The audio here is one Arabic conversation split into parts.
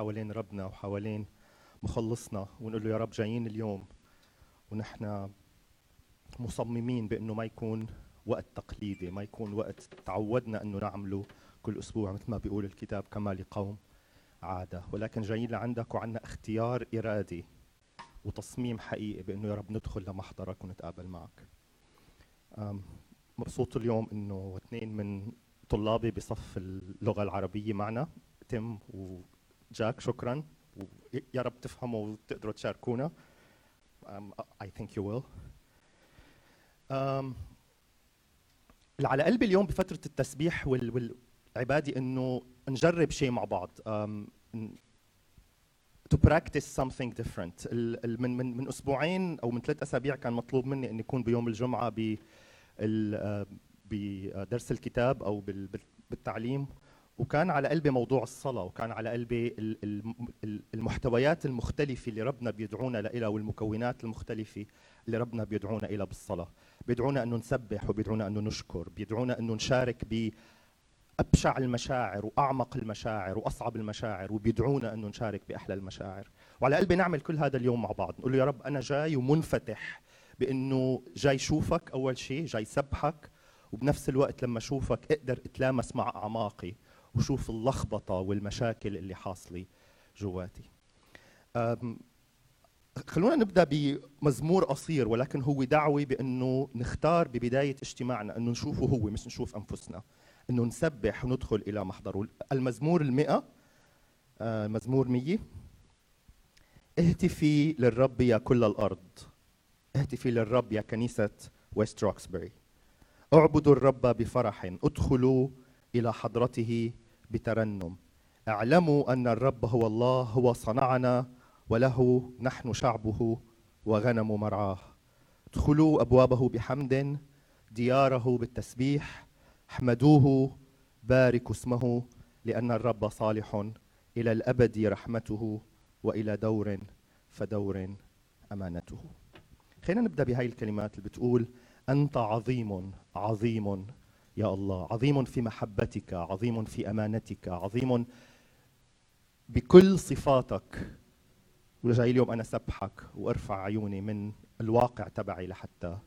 حوالين ربنا وحوالين مخلصنا ونقول له يا رب جايين اليوم ونحن مصممين بأنه ما يكون وقت تقليدي ما يكون وقت تعودنا أنه نعمله كل أسبوع مثل ما بيقول الكتاب كما لقوم عادة. ولكن جايين لعندك وعندنا اختيار إرادي وتصميم حقيقي بأنه يا رب ندخل لمحضرك ونتقابل معك. مبسوط اليوم إنه اثنين من طلابي بصف اللغة العربية معنا تم وجاك شكرا. ويا رب تفهموا وتقدروا تشاركونا. Um, I think you will. Um, اللي على قلبي اليوم بفترة التسبيح والعبادة إنه نجرب شيء مع بعض. Um, to practice something different. من من من أسبوعين أو من ثلاث أسابيع كان مطلوب مني إني أكون بيوم الجمعة ب بدرس الكتاب أو بالتعليم. وكان على قلبي موضوع الصلاة وكان على قلبي المحتويات المختلفة اللي ربنا بيدعونا لها والمكونات المختلفة اللي ربنا بيدعونا إلى بالصلاة. بيدعونا أنه نسبح وبيدعونا أنه نشكر بيدعونا أنه نشارك بأبشع المشاعر وأعمق المشاعر وأصعب المشاعر وبيدعونا أنه نشارك بأحلى المشاعر. وعلى قلبي نعمل كل هذا اليوم مع بعض نقول له يا رب أنا جاي ومنفتح بأنه جاي شوفك أول شيء جاي سبحك وبنفس الوقت لما أشوفك أقدر أتلامس مع أعماقي. وشوف اللخبطة والمشاكل اللي حاصلة جواتي. خلونا نبدأ بمزمور قصير ولكن هو دعوة بأنه نختار ببداية اجتماعنا أنه نشوفه هو مش نشوف أنفسنا. أنه نسبح وندخل إلى محضره. المزمور المئة آه، مزمور مية. اهتفي للرب يا كل الأرض. اهتفي للرب يا كنيسة ويست روكسبري اعبدوا الرب بفرح. ادخلوا إلى حضرته بترنم. اعلموا أن الرب هو الله هو صنعنا وله نحن شعبه وغنم مرعاه. ادخلوا أبوابه بحمد دياره بالتسبيح احمدوه باركوا اسمه لأن الرب صالح إلى الأبد رحمته وإلى دور فدور أمانته. خلينا نبدأ بهاي الكلمات اللي بتقول أنت عظيم عظيم. يا الله عظيم في محبتك عظيم في أمانتك عظيم بكل صفاتك. وجاي اليوم أنا سبحك وأرفع عيوني من الواقع تبعي لحتى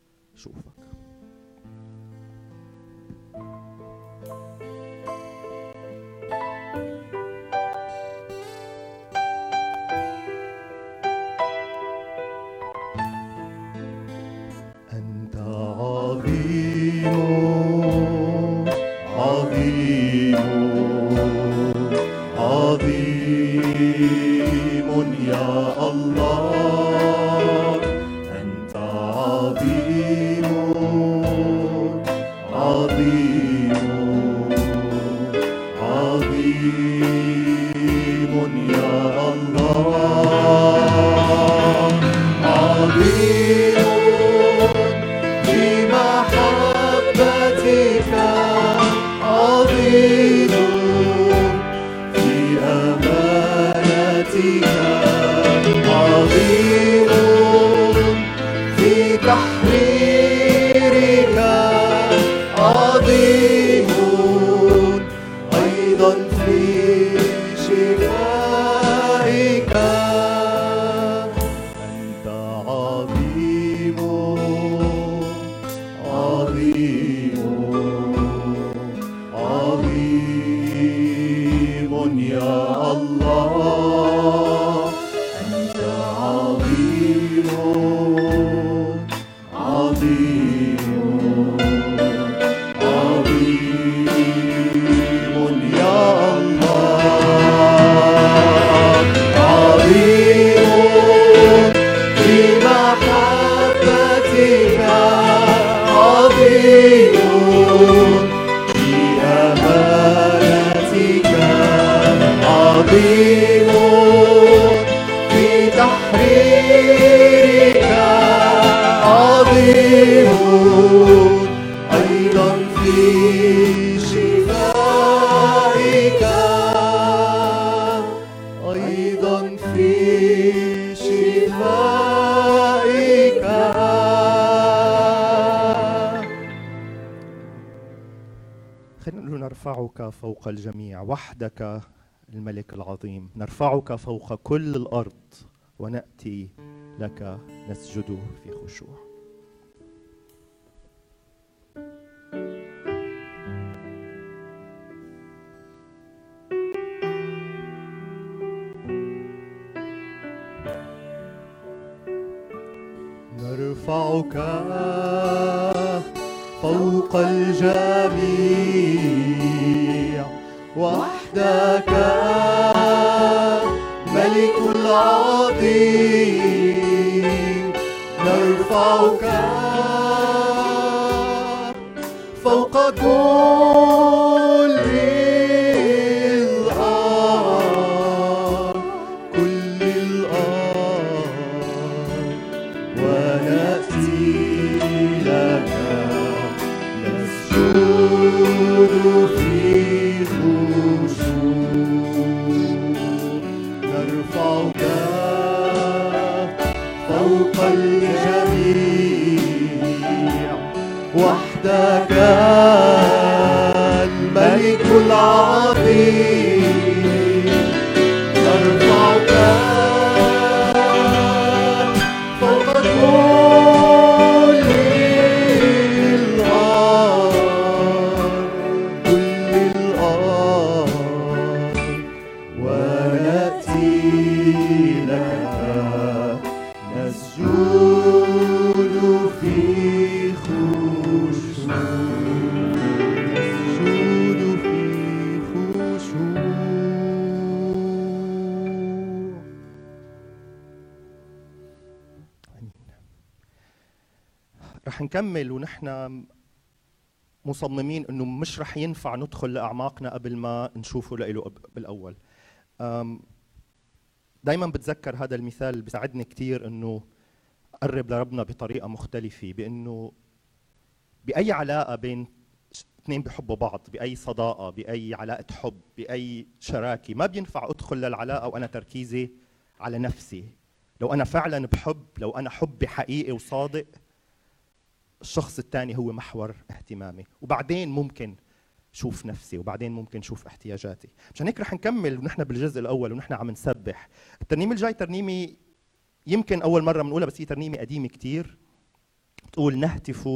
نرفعك فوق الجميع وحدك الملك العظيم. نرفعك فوق كل الأرض ونأتي لك نسجد في خشوع. نرفعك فوق الجميع. وحدك ملك العظيم. نرفعك فوق كل نكمل ونحن مصممين إنه مش رح ينفع ندخل لأعماقنا قبل ما نشوفه له بالأول. دائما بتذكر هذا المثال اللي بيساعدني كثير إنه أقرب لربنا بطريقة مختلفة بإنه بأي علاقة بين اثنين بيحبوا بعض بأي صداقة بأي علاقة حب بأي شراكة ما بينفع أدخل للعلاقة وأنا تركيزي على نفسي. لو أنا فعلا بحب لو أنا حبي حقيقي وصادق الشخص الثاني هو محور اهتمامي. وبعدين ممكن شوف نفسي وبعدين ممكن شوف احتياجاتي. عشان هيك رح نكمل ونحن بالجزء الأول ونحن عم نسبح. الترنيمه الجاي ترنيمه يمكن أول مرة بنقولها بس هي ترنيمة قديمة كتير. بتقول نهتف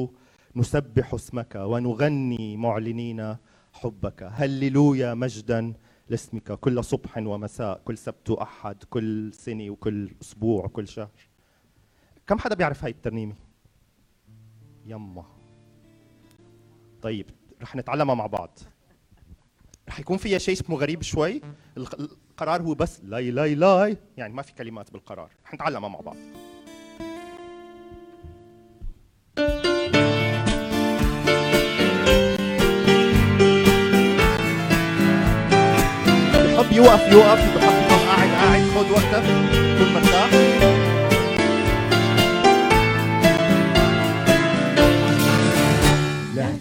نسبح اسمك ونغني معلنين حبك. هللويا مجدا لاسمك. كل صبح ومساء كل سبت وأحد كل سنة وكل أسبوع وكل شهر. كم حدا بيعرف هاي الترنيمة؟ يما. طيب رح نتعلمها مع بعض. رح يكون فيها شيء اسمه غريب شوي. الق- القرار هو بس لاي لاي لاي. يعني ما في كلمات بالقرار. رح نتعلمها مع بعض. بحب يوقف يوقف بحب يكون قاعد قاعد خذ وقتك كن مرتاح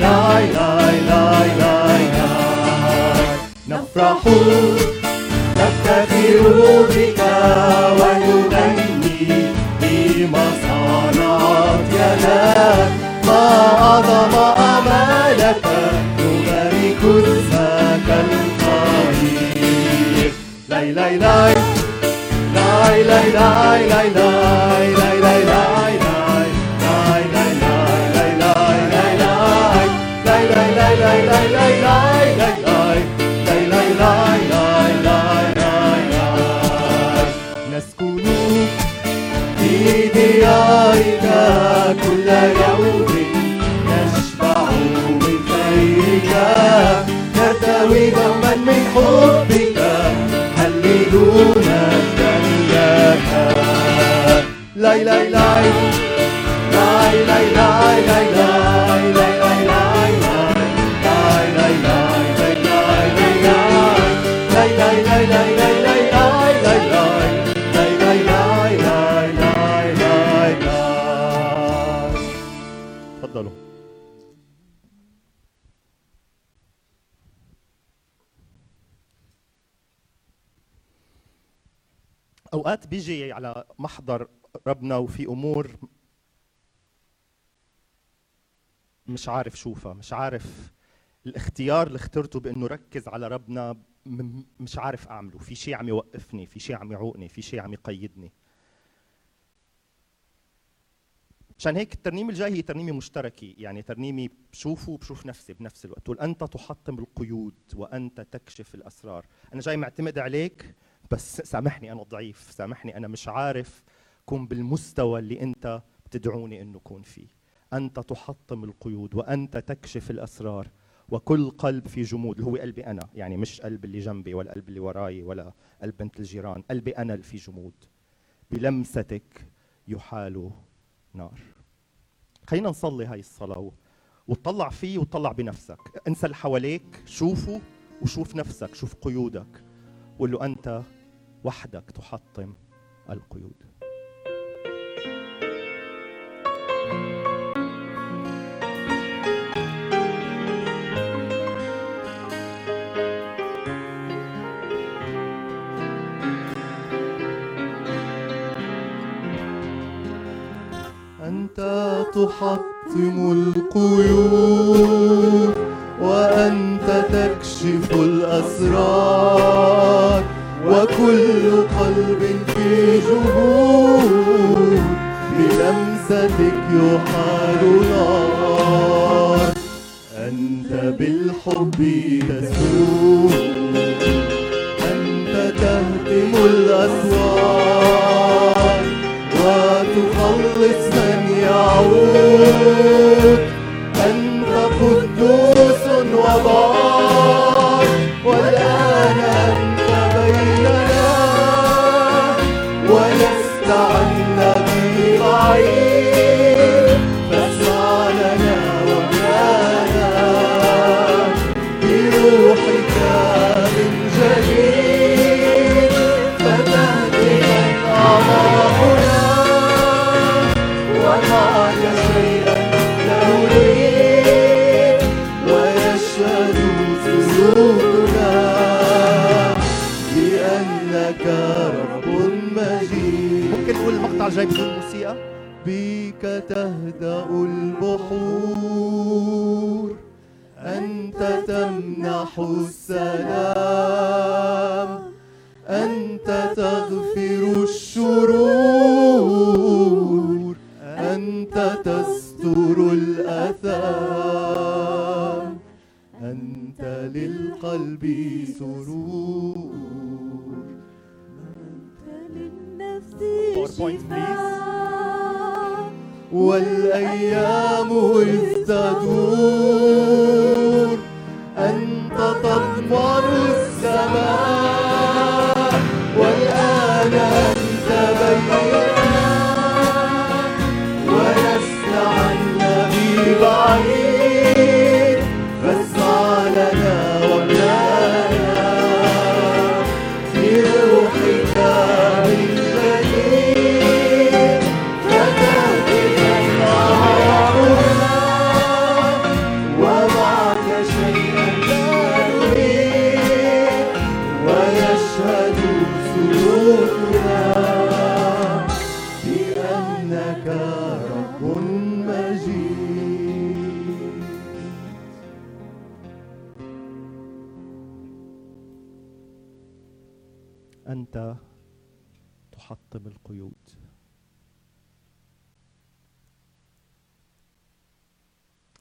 لاي لاي لاي لاي لاي. نفرح نفتخر بك ونغني بما صنعت يداك ما أعظم أمالك نبارك اسمك القدير لاي لاي. لاي لاي لاي لاي لاي لاي. في ديارك كل يوم نشبع من نرتوي دوما من حبك هللونا لاي لاي بيجي على محضر ربنا وفي أمور مش عارف شوفها مش عارف الاختيار اللي اخترته بإنه ركز على ربنا مش عارف أعمله. في شيء عم يوقفني في شيء عم يعوقني في شيء عم يقيدني. عشان هيك الترنيمه الجاي هي ترنيمة مشتركة. يعني ترنيمة بشوفه وبشوف نفسي بنفس الوقت. تقول أنت تحطم القيود وأنت تكشف الأسرار. أنا جاي معتمد عليك بس سامحني أنا ضعيف سامحني أنا مش عارف كون بالمستوى اللي أنت بتدعوني إنه كون فيه. أنت تحطم القيود وأنت تكشف الأسرار وكل قلب في جمود اللي هو قلبي أنا يعني مش قلب اللي جنبي ولا قلب اللي وراي ولا قلب بنت الجيران قلبي أنا اللي في جمود. بلمستك يحال نار. خلينا نصلي هاي الصلاة وتطلع فيه وتطلع بنفسك. انسى اللي حواليك شوفه وشوف نفسك شوف قيودك. وقول له أنت وحدك تحطم القيود. تحطم القيود. وأنت تكشف الأسرار وكل قلب في جهود بلمستك يحال نار. أنت بالحب تسود. أنت تهدم الأسوار. وتخلص يعود.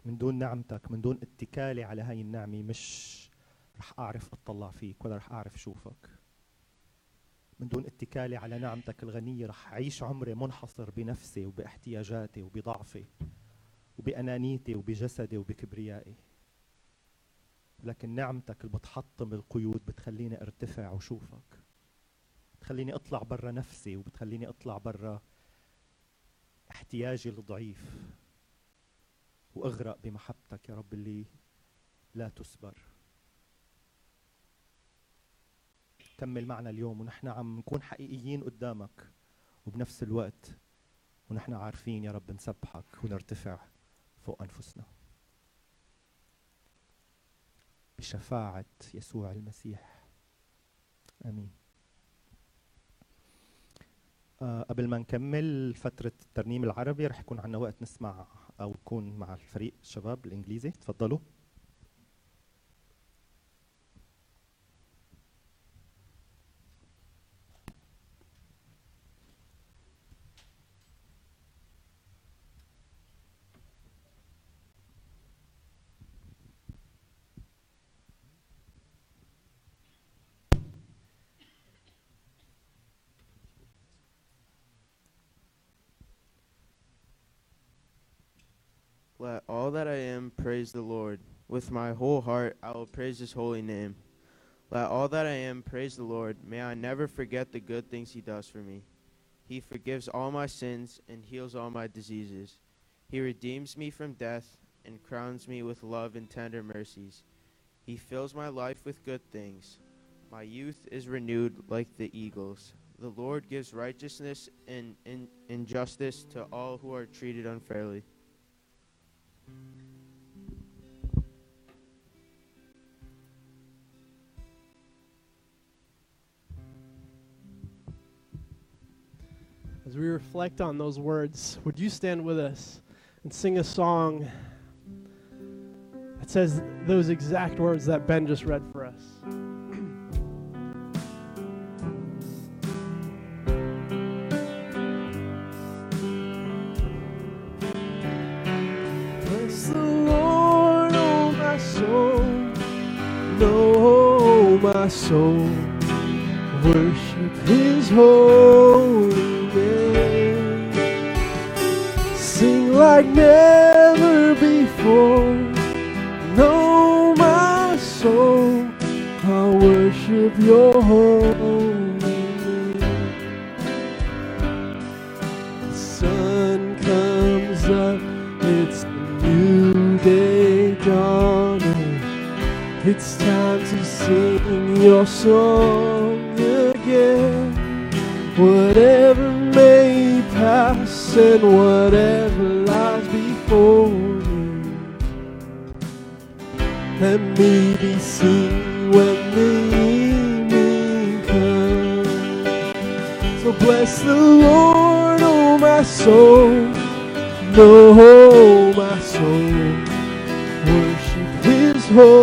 من دون نعمتك من دون اتكالي على هاي النعمة مش رح أعرف أطلع فيك ولا رح أعرف شوفك. من دون اتكالي على نعمتك الغنية رح أعيش عمري منحصر بنفسي وباحتياجاتي وبضعفي وبأنانيتي وبجسدي وبكبريائي. لكن نعمتك اللي بتحطم القيود بتخليني ارتفع وشوفك. بتخليني أطلع برا نفسي وبتخليني أطلع برا احتياجي الضعيف. وأغرق بمحبتك يا رب اللي لا تسبر. كمل معنا اليوم ونحن عم نكون حقيقيين قدامك وبنفس الوقت ونحن عارفين يا رب نسبحك ونرتفع فوق أنفسنا. بشفاعة يسوع المسيح. آمين. آه، قبل ما نكمل فترة الترنيم العربي رح يكون عنا وقت نسمع أو نكون مع الفريق الشباب الإنجليزي. تفضلوا praise the Lord. With my whole heart I will praise his holy name. Let all that I am praise the Lord. May I never forget the good things he does for me. He forgives all my sins and heals all my diseases. He redeems me from death and crowns me with love and tender mercies. He fills my life with good things. My youth is renewed like the eagles. The Lord gives righteousness and, and, and justice to all who are treated unfairly. Reflect on those words, would you stand with us and sing a song that says those exact words that Ben just read for us? Bless the Lord, oh my soul. No, my soul. Worship his holy like never before. No, my soul. I'll worship your holy name. The sun comes up, it's a new day dawning. It's time to sing your song again. Whatever may pass and whatever Let me be seen when the evening comes. So bless the Lord, oh my soul. No, my soul. Worship his holy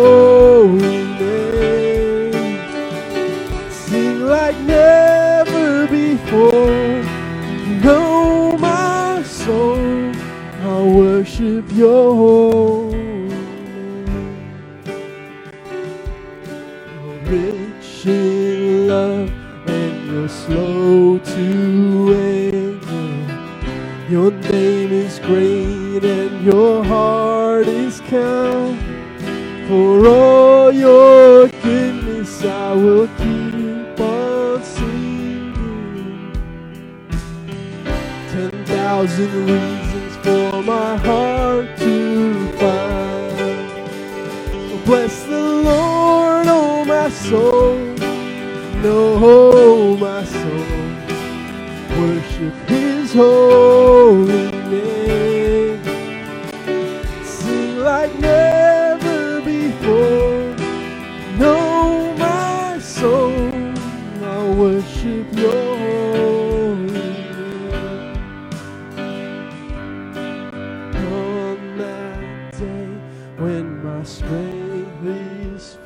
strength is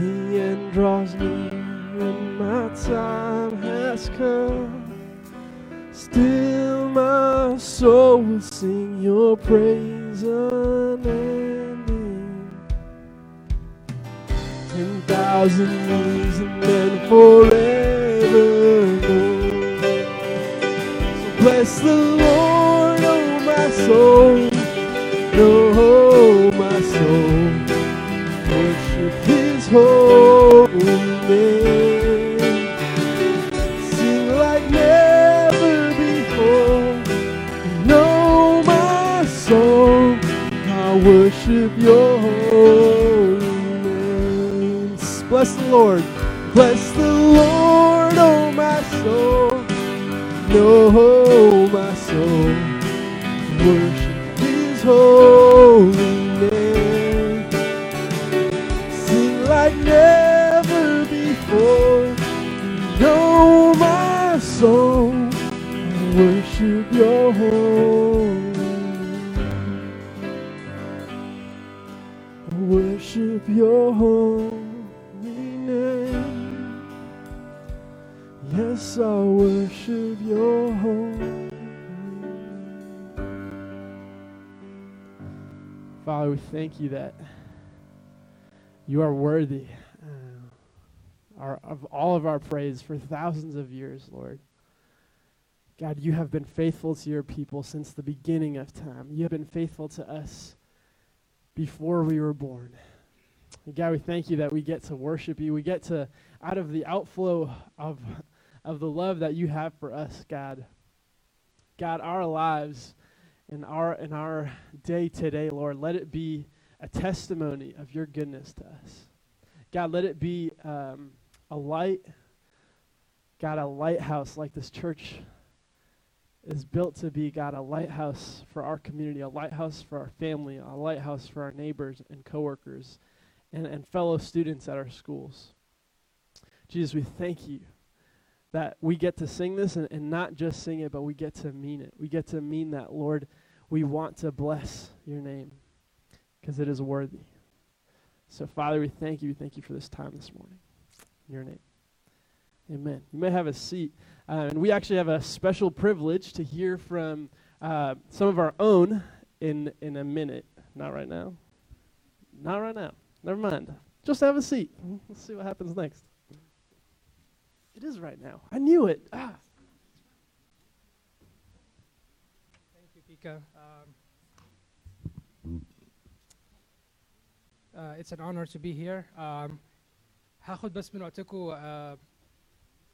the end draws near and my time has come. Still, my soul will sing your praise unending. Ten thousand years and then forevermore. So bless the Lord, oh my soul. Worship your holy name. Bless the Lord. Bless the Lord, oh my soul. No, we thank you that you are worthy uh, our, of all of our praise for thousands of years, Lord. God, you have been faithful to your people since the beginning of time. You have been faithful to us before we were born. And God, we thank you that we get to worship you. We get to, out of the outflow of, of the love that you have for us, God. God, our lives and our in our day today, Lord, let it be a testimony of your goodness to us. God, let it be um, a light, God, a lighthouse like this church is built to be, God, a lighthouse for our community, a lighthouse for our family, a lighthouse for our neighbors and coworkers and, and fellow students at our schools. Jesus, we thank you that we get to sing this and, and not just sing it, but we get to mean it. We get to mean that, Lord, we want to bless your name because it is worthy. So, Father, we thank you. We thank you for this time this morning. In your name. Amen. You may have a seat. Uh, and we actually have a special privilege to hear from uh, some of our own in, in a minute. Not right now. Not right now. Never mind. Just have a seat. Let's see what happens next. It is right now. I knew it. Ah. Thank you, Pika. It's an honor to be here. Um, هاخد بس من وقتكم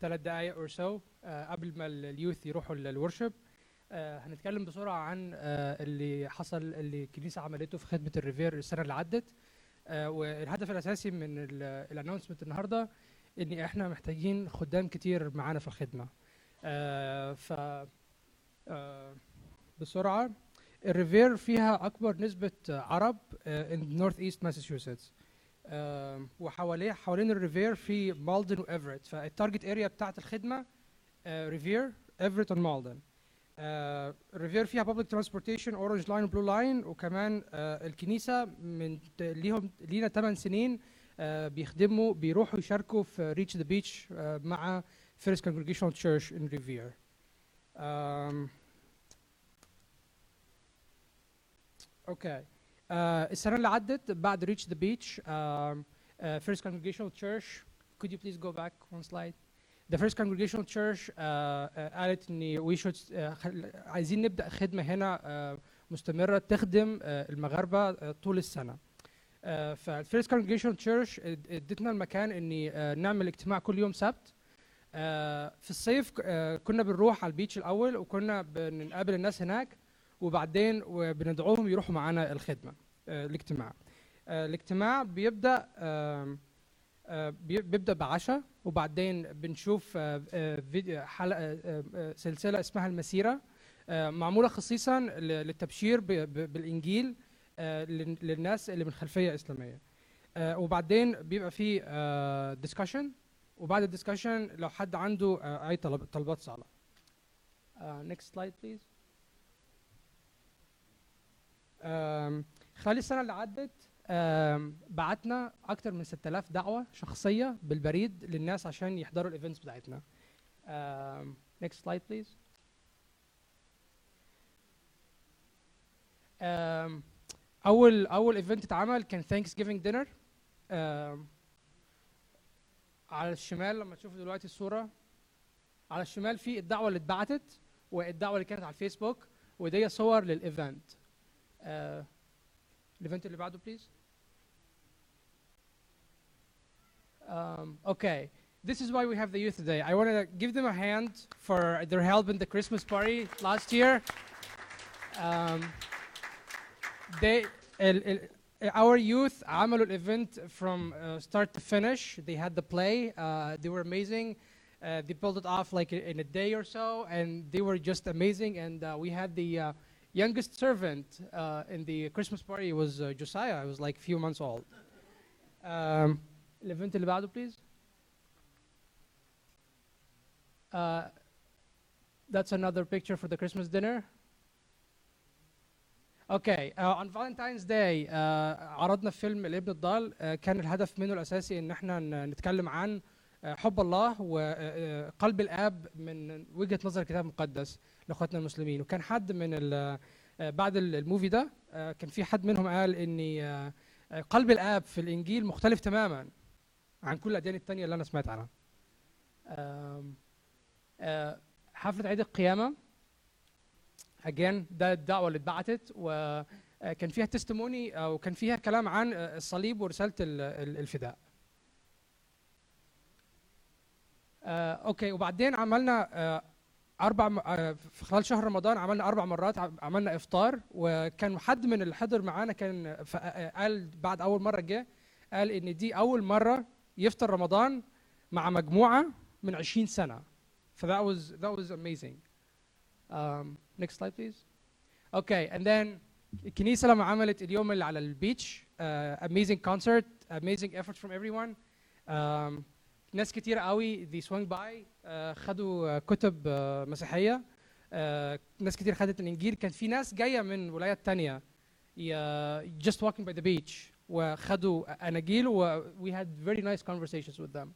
ثلاث دقايق or so uh, قبل ما ال- اليوث يروحوا للورشب uh, هنتكلم بسرعة عن uh, اللي حصل اللي الكنيسة عملته في خدمة الريفير السنة اللي عدت. Uh, والهدف الأساسي من ال announcement النهاردة إن إحنا محتاجين خدام كتير معانا في الخدمة. Uh, ف uh, بسرعة ال Revere فيها أكبر نسبة عرب in Northeast Massachusetts وحواليه حوالين ال Revere في Malden و Everett فال target area بتاعت الخدمة Revere Everett و Malden ال Revere فيها public transportation Orange Line و Blue Line وكمان آه، الكنيسة من ليهم لينا 8 سنين آه، بيخدموا بيروحوا يشاركوا في Reach the Beach مع First Congregational Church in Revere okay آه السنة اللي عدت بعد Reach the Beach First Congregational Church could you please go back one slide? The first congregational church uh, uh, قالت إن we should uh, عايزين نبدأ خدمة هنا uh, مستمرة تخدم uh, المغاربة uh, طول السنة. Uh, فال first congregational church اد- ادتنا المكان إن uh, نعمل اجتماع كل يوم سبت. Uh, في الصيف uh, كنا بنروح على ال beach الأول وكنا بنقابل الناس هناك. وبعدين بندعوهم يروحوا معانا الخدمة آه، الاجتماع. آه، الاجتماع بيبدأ آه، بي- بيبدأ بعشاء وبعدين بنشوف فيديو حلقه سلسلة اسمها المسيرة معمولة خصيصا للتبشير بالإنجيل لل- للناس اللي من خلفية إسلامية. وبعدين بيبقى في discussion وبعد ال discussion لو حد عنده أي طلب طلبات صلاه next slide please خلال السنة اللي عدت بعتنا أكتر من 6000 دعوة شخصية بالبريد للناس عشان يحضروا ال events بتاعتنا. next slide please. أول أول event اتعمل كان Thanksgiving dinner على الشمال لما تشوفوا دلوقتي الصورة. على الشمال في الدعوة اللي اتبعتت والدعوة اللي كانت على الفيسبوك ودي صور للايفنت الايفنت اللي بعده بليز um, okay this is why we have the youth today i want to give them a hand for their help in the christmas party last year um, they ال, ال, our youth عملوا الايفنت from uh, start to finish they had the play uh, they were amazing uh, they pulled it off like in a day or so and they were just amazing and uh, we had the uh, youngest servant uh, in the Christmas party was uh, Josiah. I was like a few months old. Um, الإيفنت اللي بعده please. Uh, that's another picture for the Christmas dinner. Okay, uh, on Valentine's Day uh, عرضنا فيلم الابن الضال uh, كان الهدف منه الأساسي إن احنا ن- نتكلم عن uh, آه، حب الله وقلب الاب من وجهه نظر الكتاب المقدس لاخواتنا المسلمين. وكان حد من آه، بعد ال- movie ده آه، كان في حد منهم قال ان آه، قلب الآب في الإنجيل مختلف تماما عن كل الأديان التانية اللي أنا سمعت عنها. حفلة عيد القيامة again ده الدعوة اللي اتبعتت وكان فيها تستموني أو كان فيها كلام عن الصليب ورسالة ال- ال- الفداء. أوكي وبعدين عملنا أربع م- آه، في خلال شهر رمضان عملنا أربع مرات عم- عملنا إفطار وكان حد من اللي حضر معانا كان ف- آه، قال بعد أول مرة جه قال إن دي أول مرة يفطر رمضان مع مجموعة من 20 سنة. ف that was that was amazing. Um, next slide please. Okay and then الكنيسة لما عملت اليوم اللي على البيتش uh, amazing concert amazing effort from everyone. Um, ناس كتير قوي swung by uh, خدوا uh, كتب uh, مسيحيه uh, ناس كتير خدت الانجيل كان في ناس جاية من ولايات تانية just walking by the beach وخدوا اناجيل و we had very nice conversations with them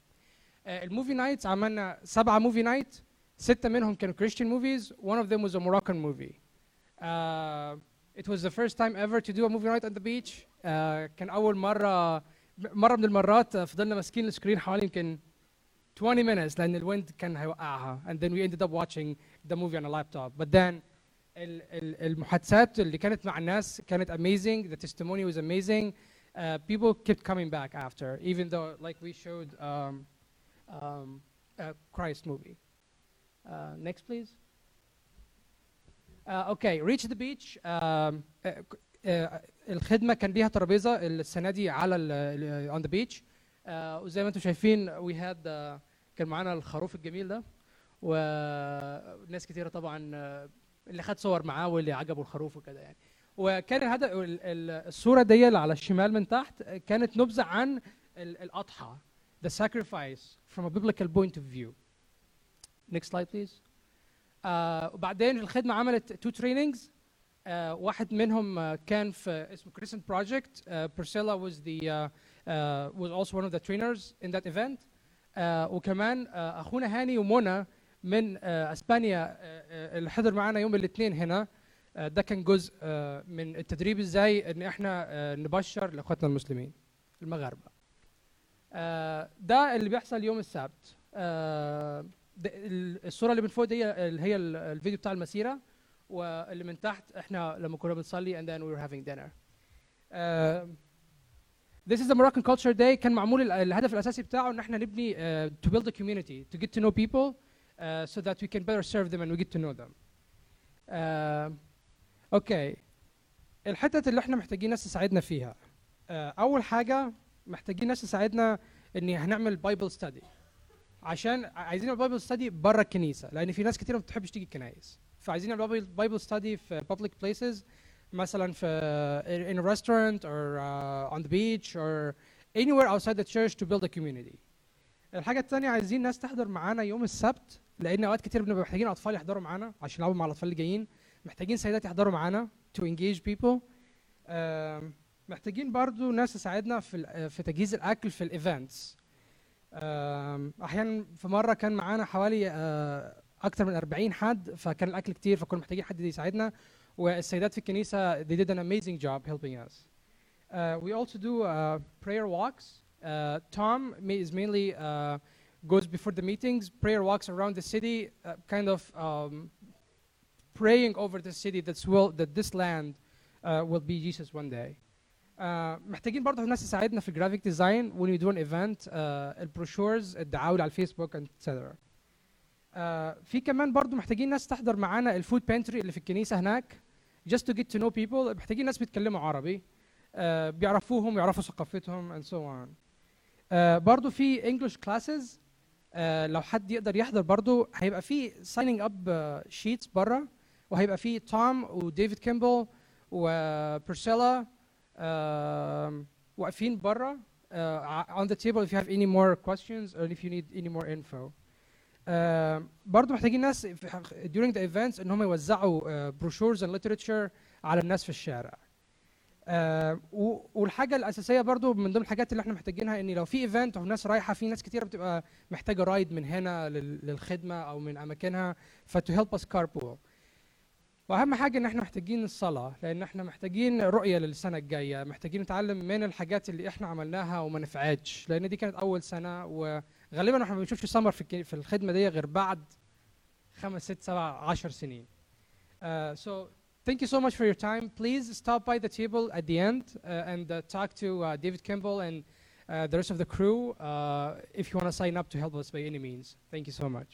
آه، الموفي نايتس عملنا سبعة موفي نايت ستة منهم كانوا Christian movies one of them was a Moroccan movie uh, it was the first time ever to do a movie night on the beach uh, كان أول مرة مرة من المرات آه، فضلنا ماسكين السكرين حوالي يمكن 20 minutes لأن الويند كان هيوقعها and then we ended up watching the movie on a laptop but then ال- ال- المحادثات اللي كانت مع الناس كانت amazing the testimony was amazing uh, people kept coming back after even though like we showed um, um, a Christ movie. Uh, next, please. Uh, okay, reach the beach. Um, uh, uh, الخدمة كان ليها ترابيزة السنة دي على the beach. Uh, وزي ما أنتم شايفين we had uh, كان معانا الخروف الجميل ده وناس كتيرة طبعا uh, اللي خد صور معاه واللي عجبه الخروف وكده يعني. وكان الهدف ال- ال- الصورة دي اللي على الشمال من تحت كانت نبذة عن ال- الأضحى the sacrifice from a biblical point of view. Next slide please. آه وبعدين الخدمة عملت two trainings. آه واحد منهم آه كان في اسمه was the uh, uh, was also one of the trainers in that event. آه وكمان آه أخونا هاني ومنى من أسبانيا اللي حضر معانا يوم الاثنين هنا ده كان جزء من التدريب إزاي إن إحنا نبشر لإخواتنا المسلمين المغاربة. ده اللي بيحصل يوم السبت الصورة اللي من فوق دي اللي هي ال- الفيديو بتاع المسيرة واللي من تحت إحنا لما كنا بنصلي and then we were having dinner. آه، This is the Moroccan Culture Day. كان معمول ال- الهدف الأساسي بتاعه إن إحنا نبني uh, to build a community to get to know people uh, so that we can better serve them and we get to know them. Uh, okay الحتت اللي إحنا محتاجين ناس تساعدنا فيها. Uh, أول حاجة محتاجين ناس تساعدنا إن هنعمل Bible study عشان عايزين Bible study بره الكنيسة لأن في ناس كتير ما بتحبش تيجي الكنايس فعايزين نعمل Bible study في public places مثلا في in a restaurant or uh, on the beach or anywhere outside the church to build a community. الحاجة التانية عايزين ناس تحضر معانا يوم السبت لأن أوقات كتير بنبقى محتاجين أطفال يحضروا معانا عشان يلعبوا مع الأطفال اللي جايين. محتاجين سيدات يحضروا معانا to engage people. محتاجين برضو ناس تساعدنا في في تجهيز الأكل في الإيفنتس أحيانا في مرة كان معانا حوالي آه، أكتر من 40 حد فكان الأكل كتير فكنا محتاجين حد يساعدنا والسيدات في الكنيسة they did an amazing job helping us. Uh, we also do uh, prayer walks. Uh, Tom ma- is mainly uh, goes before the meetings, prayer walks around the city, uh, kind of um, praying over the city that's will that this land uh, will be Jesus one day. Uh, محتاجين برضه ناس تساعدنا في الجرافيك ديزاين when we do an event uh, البروشورز الدعاوي على الفيسبوك etc. Uh, في كمان برضه محتاجين ناس تحضر معانا ال food pantry اللي في الكنيسة هناك just to get to know people محتاجين ناس بيتكلموا عربي uh, بيعرفوهم يعرفوا ثقافتهم and so on. برضه في English classes uh, لو حد يقدر يحضر برضه هيبقى في signing up uh, sheets بره وهيبقى في توم وديفيد كيمبل وبرسيلا واقفين بره on the table if you have any more questions or if you need any more info. Uh, برضه محتاجين ناس during the events إن هم يوزعوا uh, brochures and literature على الناس في الشارع. آه و- والحاجة الأساسية برضو من ضمن الحاجات اللي إحنا محتاجينها إن لو في event أو ناس رايحة في ناس كتير بتبقى محتاجة ride من هنا لل- للخدمة أو من أماكنها ف to help us carpool وأهم حاجة إن إحنا محتاجين الصلاة لأن إحنا محتاجين رؤية للسنة الجاية محتاجين نتعلم من الحاجات اللي إحنا عملناها وما نفعتش لأن دي كانت أول سنة وغالبا احنا ما بنشوفش سمر في الك- في الخدمه دي غير بعد خمس ست سبع عشر سنين Uh, so thank you so much for your time. Please stop by the table at the end uh, and uh, talk to uh, David Kimball and uh, the rest of the crew uh, if you want to sign up to help us by any means. Thank you so much.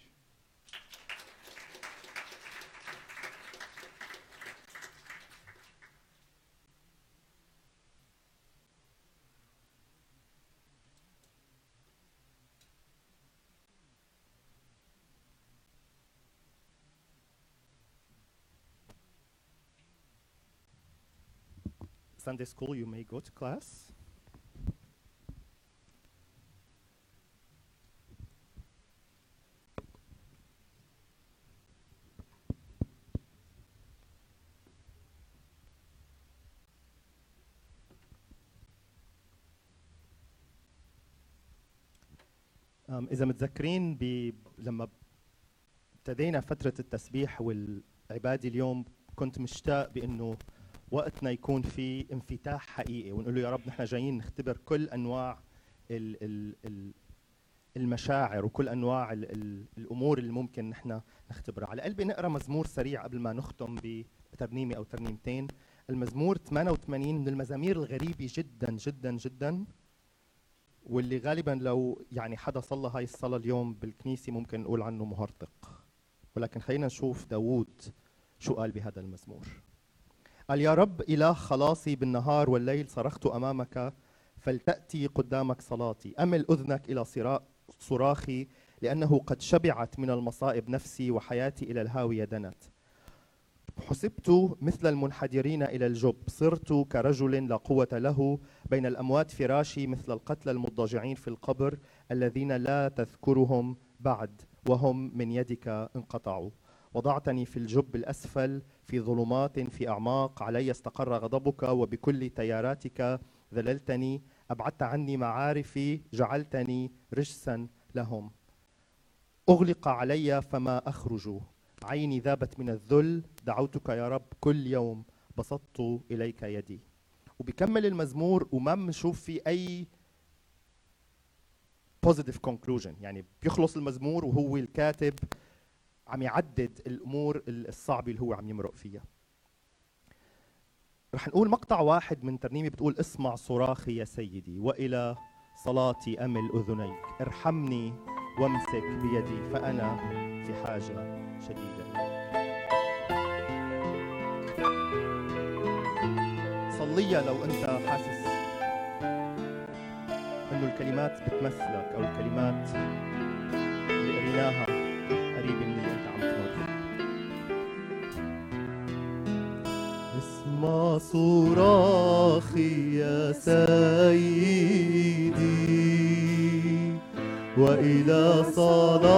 Sunday school, you may go to class. أم، إذا متذكرين ب... لما ابتدينا فترة التسبيح والعبادة اليوم كنت مشتاق بأنه وقتنا يكون في انفتاح حقيقي ونقول له يا رب نحن جايين نختبر كل أنواع ال... ال... ال... المشاعر وكل أنواع ال... ال... الأمور اللي ممكن نحن نختبرها. على قلبي نقرأ مزمور سريع قبل ما نختم بترنيمة أو ترنيمتين. المزمور 88 من المزامير الغريبة جدا جدا جدا واللي غالبا لو يعني حدا صلى هاي الصلاة اليوم بالكنيسة ممكن نقول عنه مهرطق. ولكن خلينا نشوف داوود شو قال بهذا المزمور. قال يا رب إله خلاصي بالنهار والليل صرخت أمامك فلتأتي قدامك صلاتي. أمل أذنك إلى صرا- صراخي لأنه قد شبعت من المصائب نفسي وحياتي إلى الهاوية دنت. حسبت مثل المنحدرين إلى الجب. صرت كرجل لا قوة له بين الأموات فراشي مثل القتلى المضطجعين في القبر الذين لا تذكرهم بعد وهم من يدك انقطعوا. وضعتني في الجب الأسفل في ظلمات في أعماق. علي استقر غضبك وبكل تياراتك ذللتني. أبعدت عني معارفي جعلتني رجسا لهم. أغلق علي فما أخرج. عيني ذابت من الذل. دعوتك يا رب كل يوم بسطت إليك يدي. وبكمل المزمور وما بنشوف فيه أي positive conclusion. يعني بيخلص المزمور وهو الكاتب عم يعدد الأمور الصعبة اللي هو عم يمرق فيها. رح نقول مقطع واحد من ترنيمة بتقول اسمع صراخي يا سيدي وإلى صلاتي أمل أذنيك. ارحمني وامسك بيدي فأنا في حاجة شديدة. صليها لو أنت حاسس إنه الكلمات بتمثلك أو الكلمات اللي قريناها سيدي. وإلى صلاتي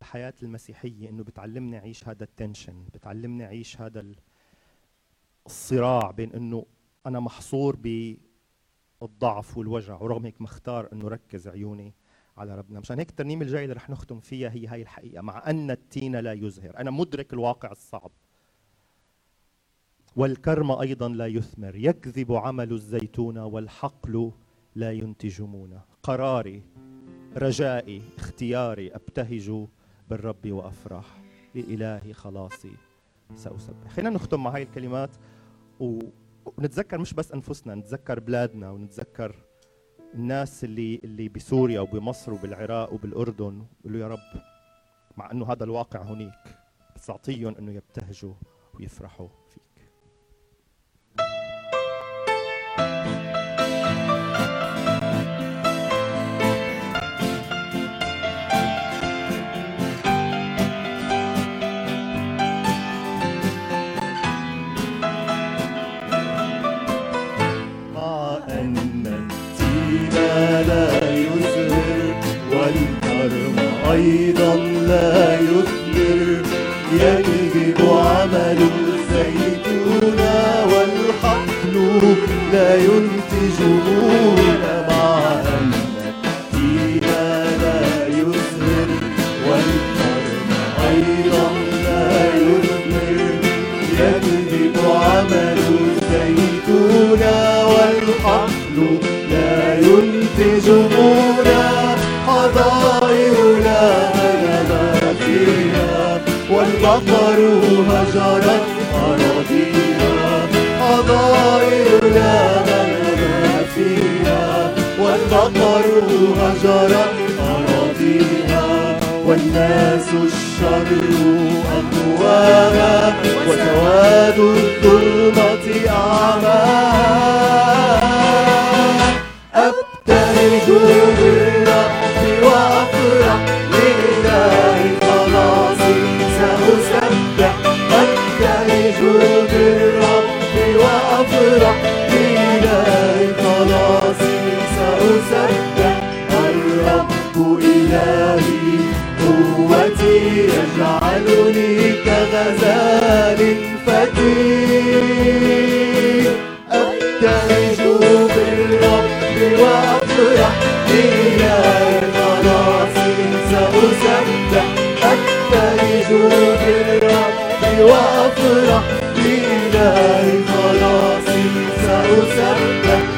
الحياة المسيحية إنه بتعلمني أعيش هذا التنشن بتعلمني أعيش هذا الصراع بين إنه أنا محصور بالضعف والوجع ورغم هيك مختار إنه ركز عيوني على ربنا. مشان هيك الترنيمة الجاية اللي رح نختم فيها هي هاي الحقيقة مع أن التين لا يزهر. أنا مدرك الواقع الصعب. والكرم أيضا لا يثمر. يكذب عمل الزيتون والحقل لا ينتج قراري رجائي اختياري أبتهج بالرب وأفرح لالهي خلاصي. سأسبح. خلينا نختم مع هاي الكلمات ونتذكر مش بس أنفسنا نتذكر بلادنا ونتذكر الناس اللي اللي بسوريا وبمصر وبالعراق وبالأردن. بيقولوا يا رب مع إنه هذا الواقع هنيك بس اعطيهم إنه يبتهجوا ويفرحوا. يكذب عمل الزيتون والحقل لا ينتج نورا والبقر هجرت أراضيها والناس الشر أقواها وسواد الظلمة أعماها. أبتهج كغزال فتيل أبتهج بالرب وأفرح إلهي خلاصي سأسبح.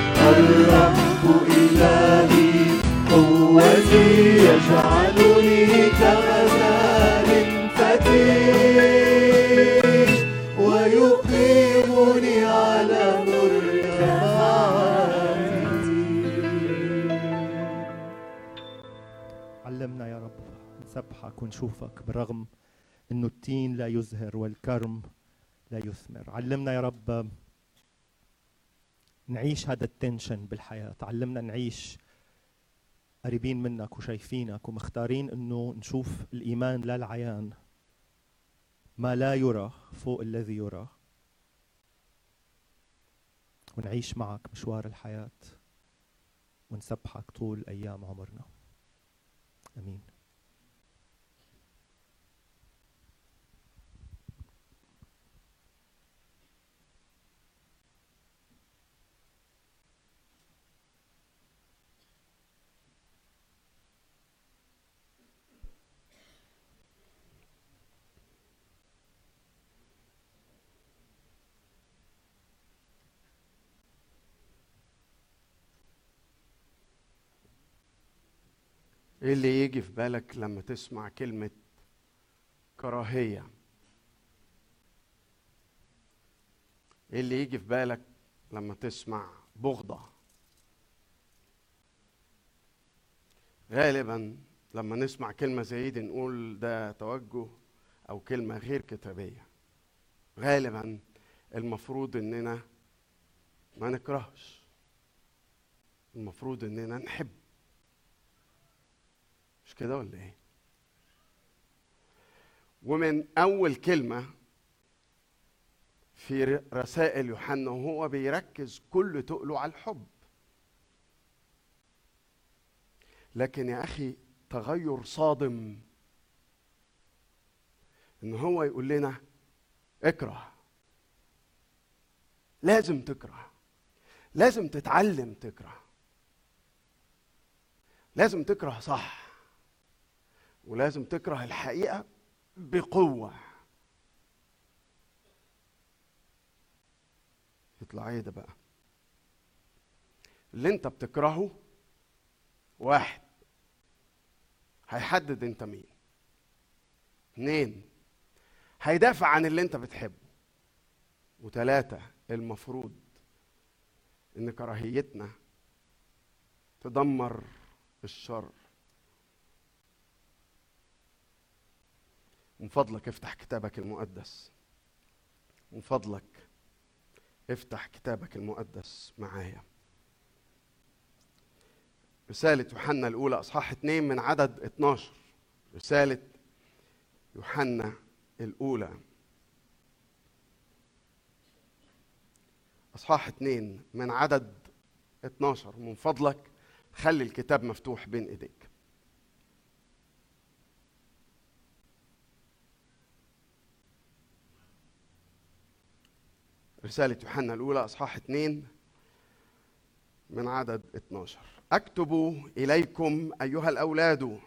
ونشوفك بالرغم إنه التين لا يزهر والكرم لا يثمر. علمنا يا رب نعيش هذا التنشن بالحياة. علمنا نعيش قريبين منك وشايفينك ومختارين إنه نشوف الإيمان لا العيان ما لا يرى فوق الذي يرى. ونعيش معك مشوار الحياة ونسبحك طول أيام عمرنا. أمين. إيه اللي يجي في بالك لما تسمع كلمة كراهية؟ إيه اللي يجي في بالك لما تسمع بغضة؟ غالبا لما نسمع كلمة زي دي نقول ده توجه أو كلمة غير كتابية. غالبا المفروض إننا ما نكرهش. المفروض إننا نحب. مش كده ولا إيه؟ ومن أول كلمة في رسائل يوحنا وهو بيركز كل تقله على الحب. لكن يا أخي تغير صادم إن هو يقول لنا اكره. لازم تكره. لازم تتعلم تكره. لازم تكره صح. ولازم تكره الحقيقة بقوة. يطلع إيه ده بقى؟ اللي انت بتكرهه واحد هيحدد انت مين. اتنين هيدافع عن اللي انت بتحبه. وتلاتة المفروض ان كراهيتنا تدمر الشر. من فضلك افتح كتابك المقدس. من فضلك افتح كتابك المقدس معايا. رسالة يوحنا الأولى أصحاح 2 من عدد 12 رسالة يوحنا الأولى. أصحاح 2 من عدد 12 من فضلك خلي الكتاب مفتوح بين إيديك. رسالة يوحنا الأولى أصحاح 2 من عدد 12 أكتب إليكم أيها الأولاد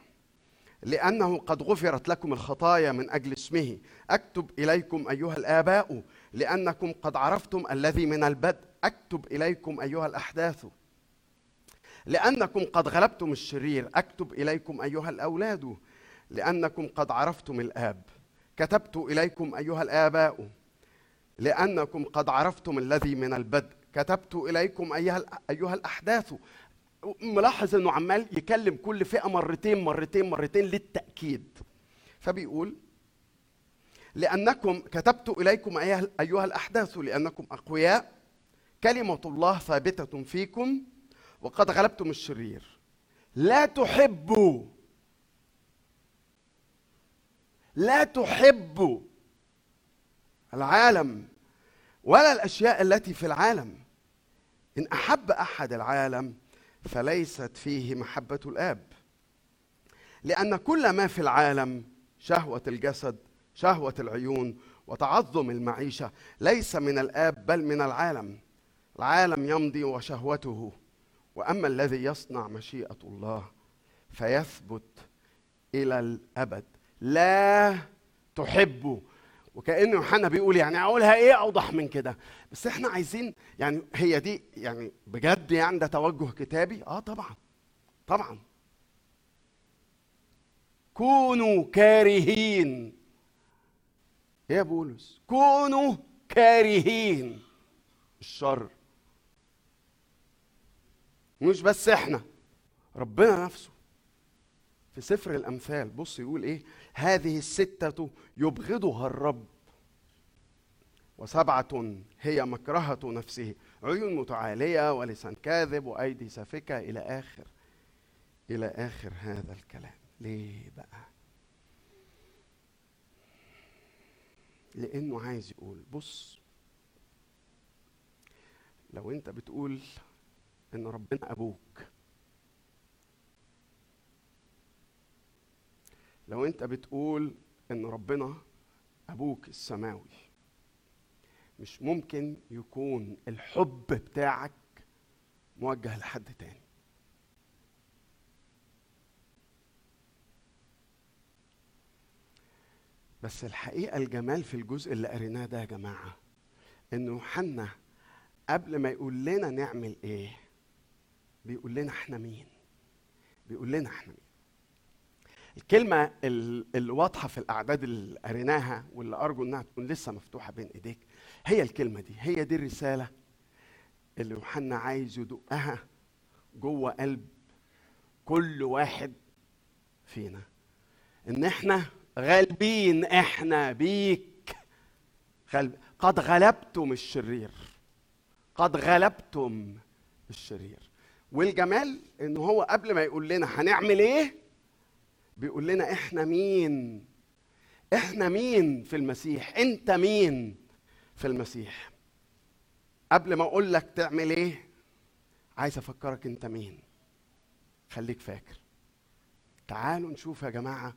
لأنه قد غفرت لكم الخطايا من أجل اسمه. أكتب إليكم أيها الآباء لأنكم قد عرفتم الذي من البدء. أكتب إليكم أيها الأحداث لأنكم قد غلبتم الشرير. أكتب إليكم أيها الأولاد لأنكم قد عرفتم الآب. كتبت إليكم أيها الآباء لأنكم قد عرفتم الذي من البدء. كتبت إليكم أيها أيها الأحداث. ملاحظ إنه عمال يكلم كل فئة مرتين مرتين مرتين للتأكيد. فبيقول لأنكم كتبت إليكم أيها أيها الأحداث لأنكم أقوياء كلمة الله ثابتة فيكم وقد غلبتم الشرير. لا تحبوا. لا تحبوا. العالم ولا الأشياء التي في العالم. إن أحب أحد العالم فليست فيه محبة الآب. لأن كل ما في العالم شهوة الجسد شهوة العيون وتعظم المعيشة ليس من الآب بل من العالم. العالم يمضي وشهوته وأما الذي يصنع مشيئة الله فيثبت إلى الأبد. لا تحب وكأن يوحنا بيقول يعني أقولها إيه أوضح من كده. بس إحنا عايزين يعني هي دي يعني بجد يعني ده توجه كتابي؟ آه طبعا طبعا. كونوا كارهين. يا بولس؟ كونوا كارهين. الشر. مش بس إحنا ربنا نفسه. في سفر الأمثال بص يقول إيه؟ هذه الستة يبغضها الرب. وسبعة هي مكرهة نفسه. عيون متعالية ولسان كاذب وأيدي سافكه إلى آخر إلى آخر هذا الكلام. ليه بقى؟ لأنه عايز يقول بص لو أنت بتقول إن ربنا أبوك لو انت بتقول ان ربنا أبوك السماوي مش ممكن يكون الحب بتاعك موجه لحد تاني. بس الحقيقة الجمال في الجزء اللي قريناه ده يا جماعة إن يوحنا قبل ما يقول لنا نعمل إيه بيقول لنا إحنا مين؟ بيقول لنا إحنا مين؟ الكلمة الواضحة في الأعداد اللي قريناها واللي أرجو إنها تكون لسه مفتوحة بين إيديك هي الكلمة دي هي دي الرسالة اللي يوحنا عايز يدقها جوه قلب كل واحد فينا. إن إحنا غالبين إحنا بيك. غلب قد غلبتم الشرير. قد غلبتم الشرير. والجمال إن هو قبل ما يقول لنا هنعمل إيه بيقول لنا إحنا مين؟ إحنا مين في المسيح؟ أنت مين في المسيح؟ قبل ما أقول لك تعمل إيه عايز أفكرك أنت مين. خليك فاكر. تعالوا نشوف يا جماعة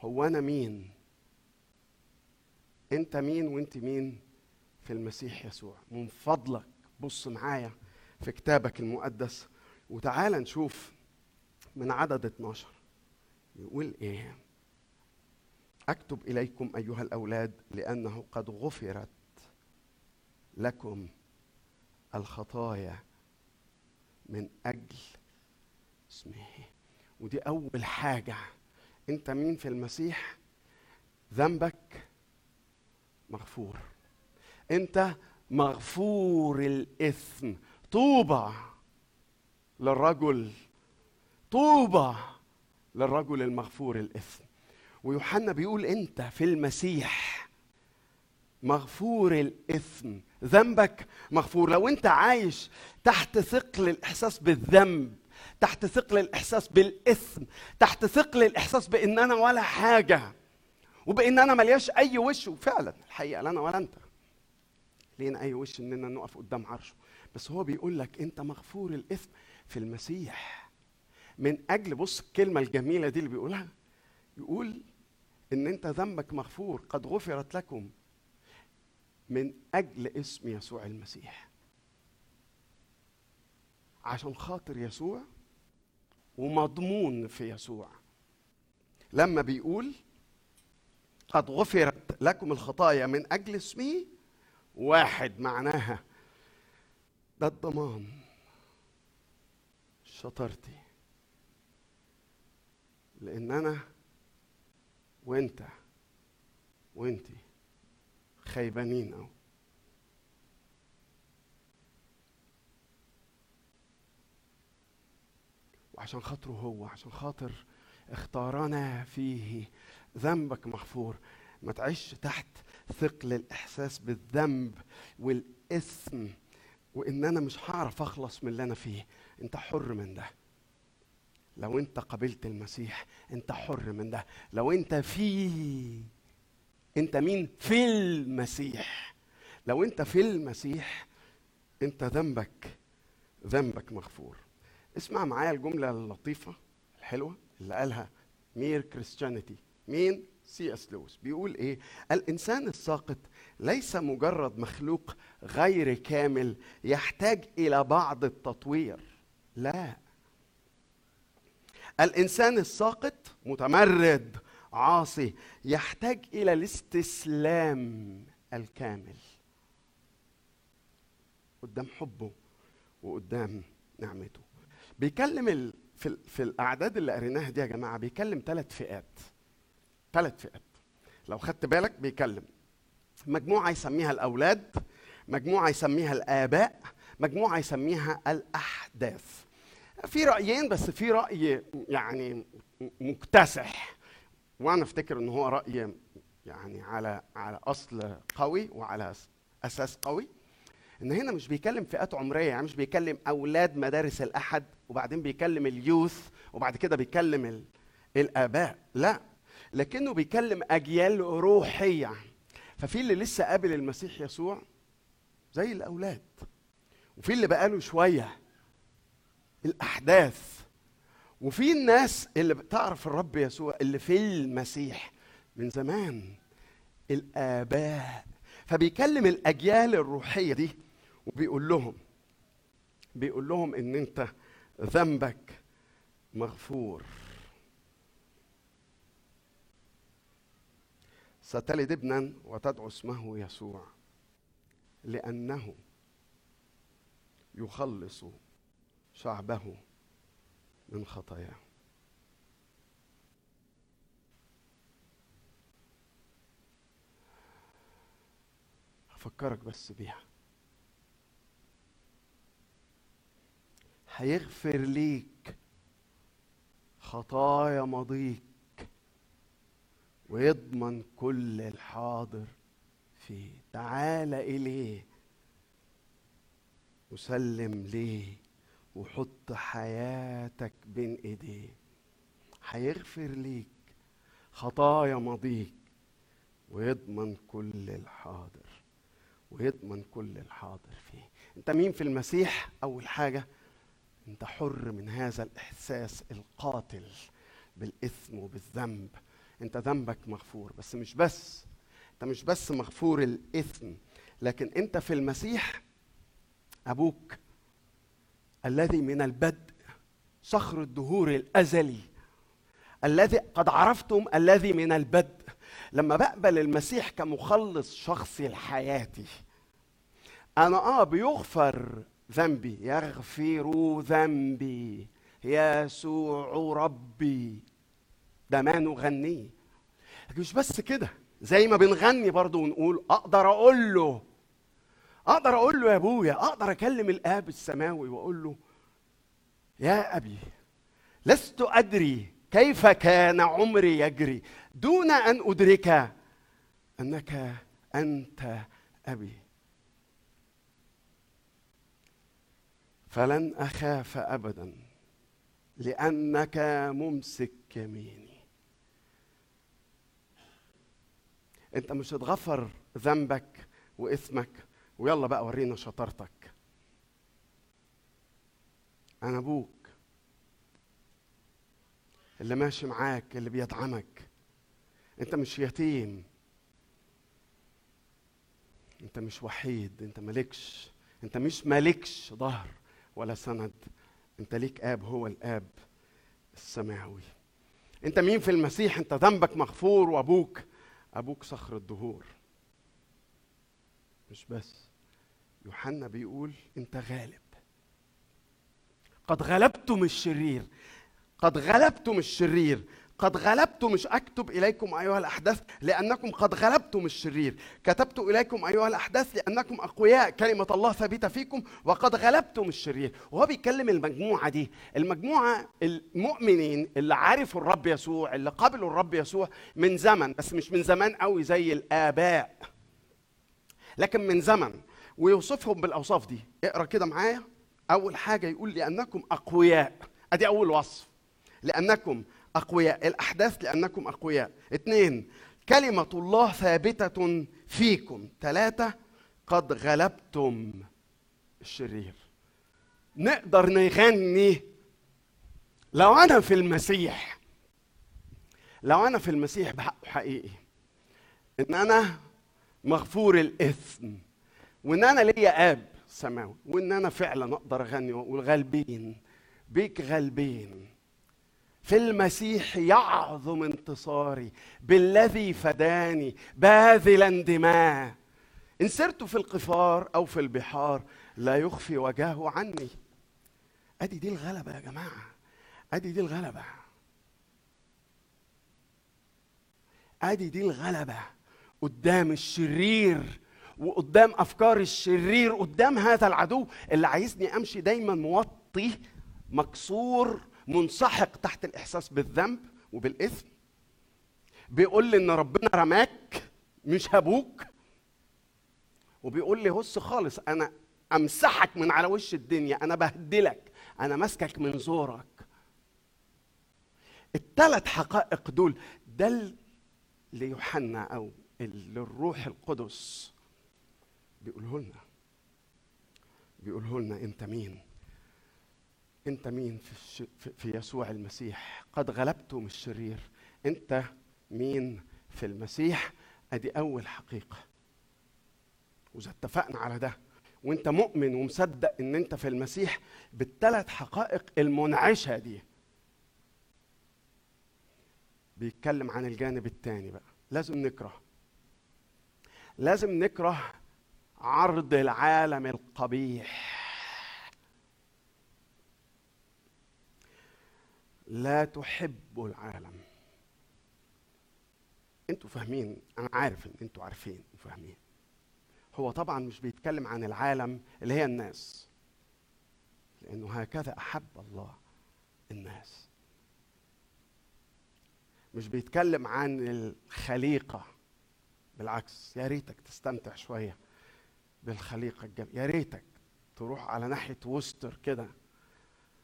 هو أنا مين؟ أنت مين وأنت مين في المسيح يسوع؟ من فضلك. بص معايا في كتابك المقدس وتعال نشوف من عدد 12 يقول إيه؟ أكتب إليكم أيها الأولاد لأنه قد غفرت لكم الخطايا من أجل اسمه. ودي أول حاجة. أنت مين في المسيح؟ ذنبك مغفور. أنت مغفور الإثم. طوبى للرجل. طوبى للرجل المغفور الإثم. ويوحنا بيقول أنت في المسيح مغفور الإثم. ذنبك مغفور. لو أنت عايش تحت ثقل الإحساس بالذنب تحت ثقل الإحساس بالإثم تحت ثقل الإحساس بإن أنا ولا حاجة وبإن أنا ملياش أي وش. وفعلا الحقيقة لا أنا ولا أنت. لينا أي وش إننا نقف قدام عرشه. بس هو بيقول لك أنت مغفور الإثم في المسيح. من أجل بص الكلمة الجميلة دي اللي بيقولها يقول إن أنت ذنبك مغفور قد غفرت لكم من أجل اسم يسوع المسيح. عشان خاطر يسوع ومضمون في يسوع. لما بيقول قد غفرت لكم الخطايا من أجل اسمه واحد معناها ده الضمان. شطارتي. لأن أنا وأنت وانتي خيبانين أوي وعشان خاطره هو عشان خاطر اختارنا فيه ذنبك مغفور. ما تعيش تحت ثقل الإحساس بالذنب والإثم وإن أنا مش هعرف أخلص من اللي أنا فيه. أنت حر من ده. لو انت قبلت المسيح انت حر من ده. لو انت فيه انت مين؟ في المسيح. لو انت في المسيح انت ذنبك ذنبك مغفور. اسمع معايا الجملة اللطيفة الحلوة اللي قالها Mere Christianity مين؟ C.S. Lewis. بيقول إيه؟ الإنسان الساقط ليس مجرد مخلوق غير كامل يحتاج إلى بعض التطوير. لا. الإنسان الساقط متمرد عاصي يحتاج إلى الاستسلام الكامل قدام حبه وقدام نعمته بيكلم. في. في الأعداد اللي قريناها دي يا جماعة بيكلم ثلاث فئات ثلاث فئات لو خدت بالك بيكلم مجموعة يسميها الأولاد مجموعة يسميها الآباء مجموعة يسميها الأحداث في رأيين بس في رأي يعني مكتسح. وأنا أفتكر إن هو رأي يعني على على أصل قوي وعلى أساس قوي. إن هنا مش بيكلم فئات عمرية يعني مش بيكلم أولاد مدارس الأحد وبعدين بيكلم اليوث وبعد كده بيكلم ال... الآباء. لا لكنه بيكلم أجيال روحية. ففي اللي لسه قابل المسيح يسوع زي الأولاد. وفي اللي بقاله شوية. الأحداث. وفي الناس اللي بتعرف الرب يسوع اللي في المسيح من زمان الآباء. فبيكلم الأجيال الروحية دي وبيقول لهم بيقول لهم إن أنت ذنبك مغفور. ستلد ابنا وتدعو اسمه يسوع لأنه يخلص شعبه من خطاياه هفكرك بس بيها. هيغفر ليك خطايا ماضيك ويضمن كل الحاضر فيه. تعال إليه وسلم ليه. وحط حياتك بين ايديه. هيغفر ليك خطايا ماضيك ويضمن كل الحاضر ويضمن كل الحاضر فيه. انت مين في المسيح؟ أول حاجة انت حر من هذا الإحساس القاتل بالإثم وبالذنب. انت ذنبك مغفور بس مش بس انت مش بس مغفور الإثم لكن انت في المسيح أبوك الذي من البدء صخر الدهور الأزلي الذي قد عرفتم الذي من البدء. لما بقبل المسيح كمخلص شخصي لحياتي أنا آه بيغفر ذنبي يغفر ذنبي يسوع ربي. ده ما نغنيه. لكن مش بس كده زي ما بنغني برضه ونقول أقدر أقول له أقدر أقول له يا ابويا أقدر اكلم الاب السماوي واقول له يا أبي لست أدري كيف كان عمري يجري دون أن أدرك أنك أنت أبي. فلن أخاف ابدا لأنك ممسك يميني. أنت مش هتغفر ذنبك وإثمك ويلا بقى ورينا شطارتك. أنا أبوك. اللي ماشي معاك اللي بيدعمك. أنت مش يتيم. أنت مش وحيد أنت مالكش. أنت مش مالكش ظهر ولا سند. أنت ليك آب هو الآب السماوي. أنت مين في المسيح؟ أنت ذنبك مغفور وأبوك أبوك صخر الدهور. مش بس. يوحنا بيقول أنت غالب. قد غلبتم الشرير. قد غلبتم الشرير. قد غلبت مش أكتب إليكم أيها الأحداث لأنكم قد غلبتم الشرير. كتبت إليكم أيها الأحداث لأنكم أقوياء كلمة الله ثابتة فيكم وقد غلبتم الشرير. وهو بيكلم المجموعة دي. المجموعة المؤمنين اللي عرفوا الرب يسوع اللي قبلوا الرب يسوع من زمن بس مش من زمان قوي زي الآباء. لكن من زمن ويوصفهم بالأوصاف دي. اقرأ كده معايا. أول حاجة يقول لأنكم أقوياء. أدي أول وصف. لأنكم أقوياء. الأحداث لأنكم أقوياء. اثنين كلمة الله ثابتة فيكم. ثلاثة قد غلبتم الشرير. نقدر نغني. لو أنا في المسيح لو أنا في المسيح بحقه حقيقي إن أنا مغفور الإثم. وإن أنا ليا آب سماوي. وإن أنا فعلا أقدر أغني واقول غالبين بيك غالبين. في المسيح يعظم انتصاري. بالذي فداني باذلا دماء. إن سرت في القفار أو في البحار لا يخفي وجهه عني. أدي دي الغلبة يا جماعة. أدي دي الغلبة. أدي دي الغلبة. قدام الشرير وقدام أفكار الشرير قدام هذا العدو اللي عايزني أمشي دايما موطي مكسور منسحق تحت الإحساس بالذنب وبالإثم. بيقول لي إن ربنا رماك مش هبوك وبيقول لي هص خالص أنا أمسحك من على وش الدنيا أنا بهدلك أنا ماسكك من زورك. الثلاث حقائق دول ده ليوحنا أو للروح القدس. بيقوله لنا. بيقوله لنا انت مين؟ انت مين في. في يسوع المسيح؟ قد غلبتم الشرير. انت مين في المسيح؟ ادي اول حقيقة. وإذا اتفقنا على ده وانت مؤمن ومصدق ان انت في المسيح بالثلاث حقائق المنعشة دي. بيتكلم عن الجانب الثاني بقى. لازم نكره. لازم نكره عرض العالم القبيح. لا تحب العالم. أنتوا فاهمين أنا عارف ان أنتوا عارفين وفاهمين. هو طبعا مش بيتكلم عن العالم اللي هي الناس لأنه هكذا أحب الله الناس. مش بيتكلم عن الخليقة. بالعكس يا ريتك تستمتع شوية بالخليقة الجميله يا ريتك تروح على ناحية وستر كده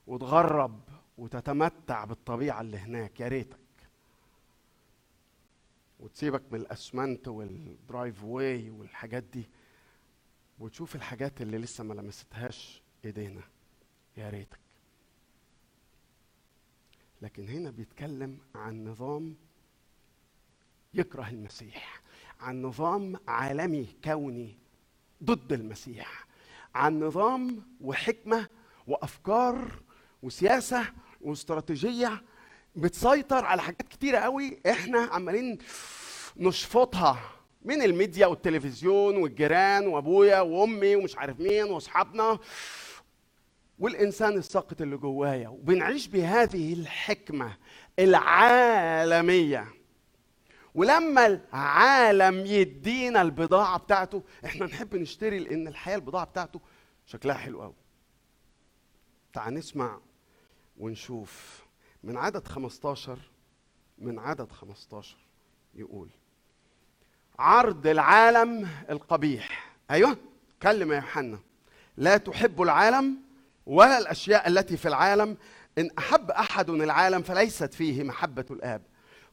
وتغرب وتتمتع بالطبيعة اللي هناك يا ريتك. وتسيبك من الأسمنت وال driveway والحاجات دي وتشوف الحاجات اللي لسه ما لمستهاش إيدينا يا ريتك. لكن هنا بيتكلم عن نظام يكره المسيح. عن نظام عالمي كوني ضد المسيح عن نظام وحكمة وأفكار وسياسة واستراتيجية بتسيطر على حاجات كتيرة قوي إحنا عمالين نشفطها من الميديا والتلفزيون والجيران وأبويا وأمي ومش عارف مين وأصحابنا والإنسان الساقط اللي جوايا وبنعيش بهذه الحكمة العالمية. ولما العالم يدينا البضاعة بتاعته إحنا نحب نشتري لأن الحياة البضاعة بتاعته شكلها حلو قوي تعال نسمع ونشوف. من عدد 15 من عدد 15 يقول عرض العالم القبيح. أيوه كلم يا يوحنا. لا تحب العالم ولا الأشياء التي في العالم. إن أحب أحد العالم فليست فيه محبة الآب.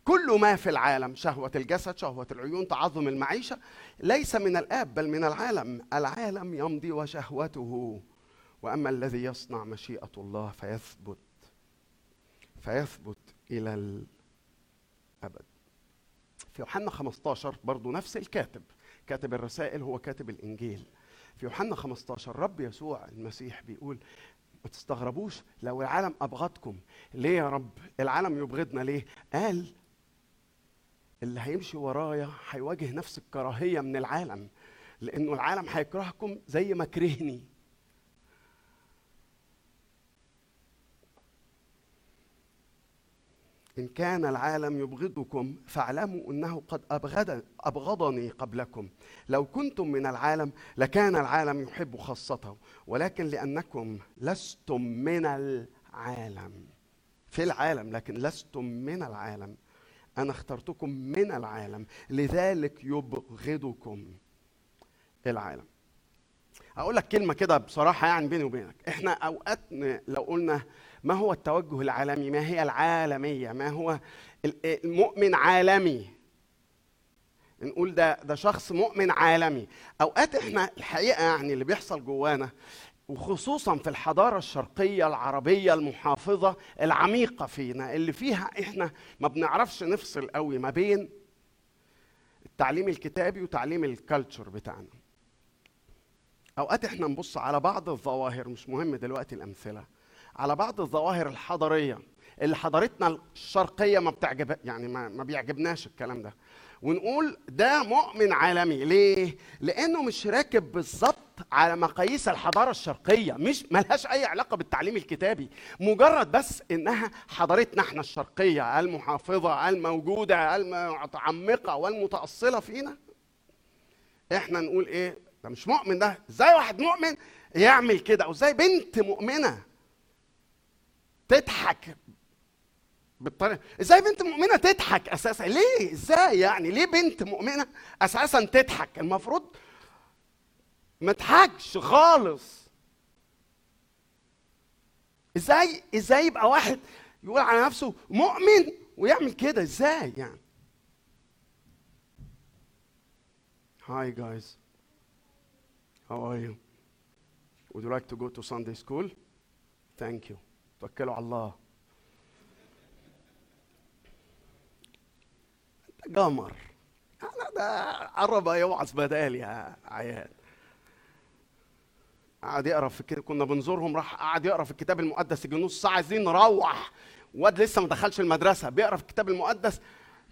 كل ما في العالم شهوة الجسد شهوة العيون تعظم المعيشة ليس من الآب بل من العالم. العالم يمضي وشهوته. وأما الذي يصنع مشيئة الله فيثبت فيثبت إلى الأبد. في يوحنا 15 برضو نفس الكاتب. كاتب الرسائل هو كاتب الإنجيل. في يوحنا 15 رب يسوع المسيح بيقول ما تستغربوش لو العالم أبغضكم ليه يا رب؟ العالم يبغضنا ليه؟ قال اللي هيمشي ورايا هيواجه نفس الكراهية من العالم لأنه العالم هيكرهكم زي ما كرهني. إن كان العالم يبغضكم فاعلموا أنه قد أبغض أبغضني قبلكم. لو كنتم من العالم لكان العالم يحب خاصته ولكن لأنكم لستم من العالم. في العالم لكن لستم من العالم. أنا اخترتكم من العالم لذلك يبغضكم العالم. أقول لك كلمة كده بصراحة يعني بيني وبينك. إحنا أوقات لو قلنا ما هو التوجه العالمي ما هي العالمية ما هو المؤمن عالمي. نقول ده ده شخص مؤمن عالمي. أوقات إحنا الحقيقة يعني اللي بيحصل جوانا وخصوصا في الحضارة الشرقية العربية المحافظة العميقة فينا اللي فيها إحنا ما بنعرفش نفصل قوي ما بين التعليم الكتابي وتعليم الكالتشر بتاعنا. أوقات إحنا نبص على بعض الظواهر مش مهم دلوقتي الأمثلة على بعض الظواهر الحضارية اللي حضارتنا الشرقية ما بتعجب يعني ما, ما بيعجبناش الكلام ده. ونقول ده مؤمن عالمي. ليه؟ لأنه مش راكب بالظبط على مقاييس الحضارة الشرقية مش ملهاش أي علاقة بالتعليم الكتابي. مجرد بس إنها حضارتنا إحنا الشرقية المحافظة الموجودة المتعمقة والمتأصلة فينا. إحنا نقول إيه؟ ده مش مؤمن ده. إزاي واحد مؤمن يعمل كده؟ أو إزاي بنت مؤمنة تضحك بالطريقة. إزاي بنت مؤمنة تضحك أساسا؟ ليه؟ إزاي يعني؟ ليه بنت مؤمنة أساسا تضحك؟ المفروض ما تضحكش خالص. إزاي؟ إزاي يبقى واحد يقول على نفسه مؤمن ويعمل كده؟ إزاي يعني؟ Hi guys. How are you? Would you like to go to Sunday school? Thank you. توكلوا على الله. قمر. ده عربة يوعظ بدالي يا عيال. قعد يقرأ في كده كنا بنزورهم راح قعد يقرأ في الكتاب المقدس يجي نص ساعة عايزين نروح. واد لسه ما دخلش المدرسة بيقرأ في الكتاب المقدس.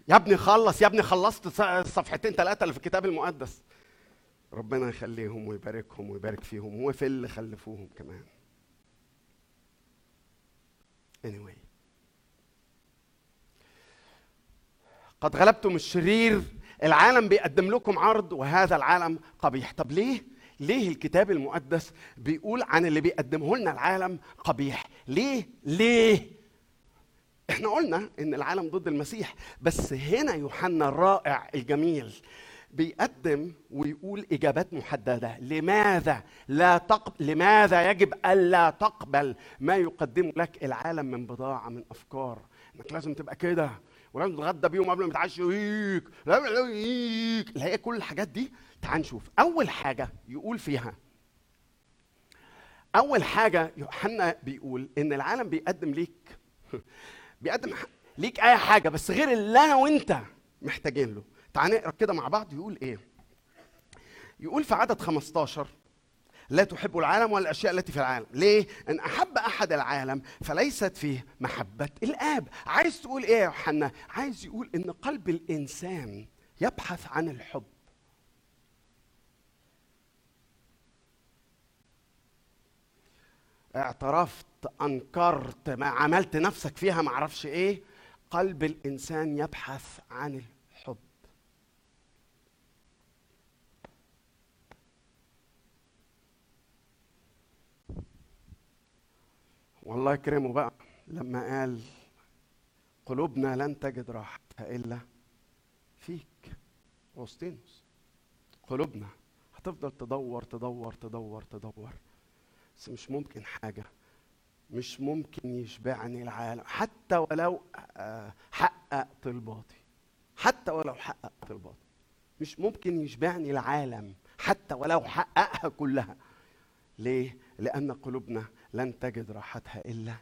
يا ابني خلص يا ابني خلصت صفحتين ثلاثة اللي في الكتاب المقدس. ربنا يخليهم ويباركهم ويبارك فيهم وفي اللي خلفوهم كمان. Anyway. قد غلبتم الشرير. العالم بيقدم لكم عرض وهذا العالم قبيح. طب ليه؟ ليه الكتاب المقدس بيقول عن اللي بيقدمه لنا العالم قبيح؟ ليه؟ ليه؟ إحنا قلنا إن العالم ضد المسيح بس هنا يوحنا الرائع الجميل بيقدم ويقول إجابات محددة. لماذا لا تقبل لماذا يجب ألا تقبل ما يقدمه لك العالم من بضاعة من أفكار؟ إنك لازم تبقى كده. ولازم تتغدى بيهم قبل ما يتعشوا ويك اللي هي كل الحاجات دي تعال نشوف. أول حاجة يقول فيها أول حاجة يوحنا بيقول إن العالم بيقدم ليك بيقدم ليك أي حاجة بس غير اللي أنا وأنت محتاجين له. تعال نقرأ كده مع بعض. يقول إيه؟ يقول في عدد 15 لا تحب العالم ولا الأشياء التي في العالم. ليه؟ أن أحب أحد العالم فليست فيه محبة الآب. عايز تقول إيه يا يوحنا؟ عايز يقول إن قلب الإنسان يبحث عن الحب. اعترفت أنكرت ما عملت نفسك فيها ما أعرفش إيه. قلب الإنسان يبحث عن الحب. والله يكرمه بقى لما قال قلوبنا لن تجد راحتها إلا فيك. اوسطينوس قلوبنا هتفضل تدور تدور تدور تدور بس مش ممكن حاجة مش ممكن يشبعني العالم حتى ولو آه، حقق طلباتي حتى ولو حقق طلباتي مش ممكن يشبعني العالم حتى ولو حققها كلها. ليه؟ لأن قلوبنا لن تجد راحتها إلا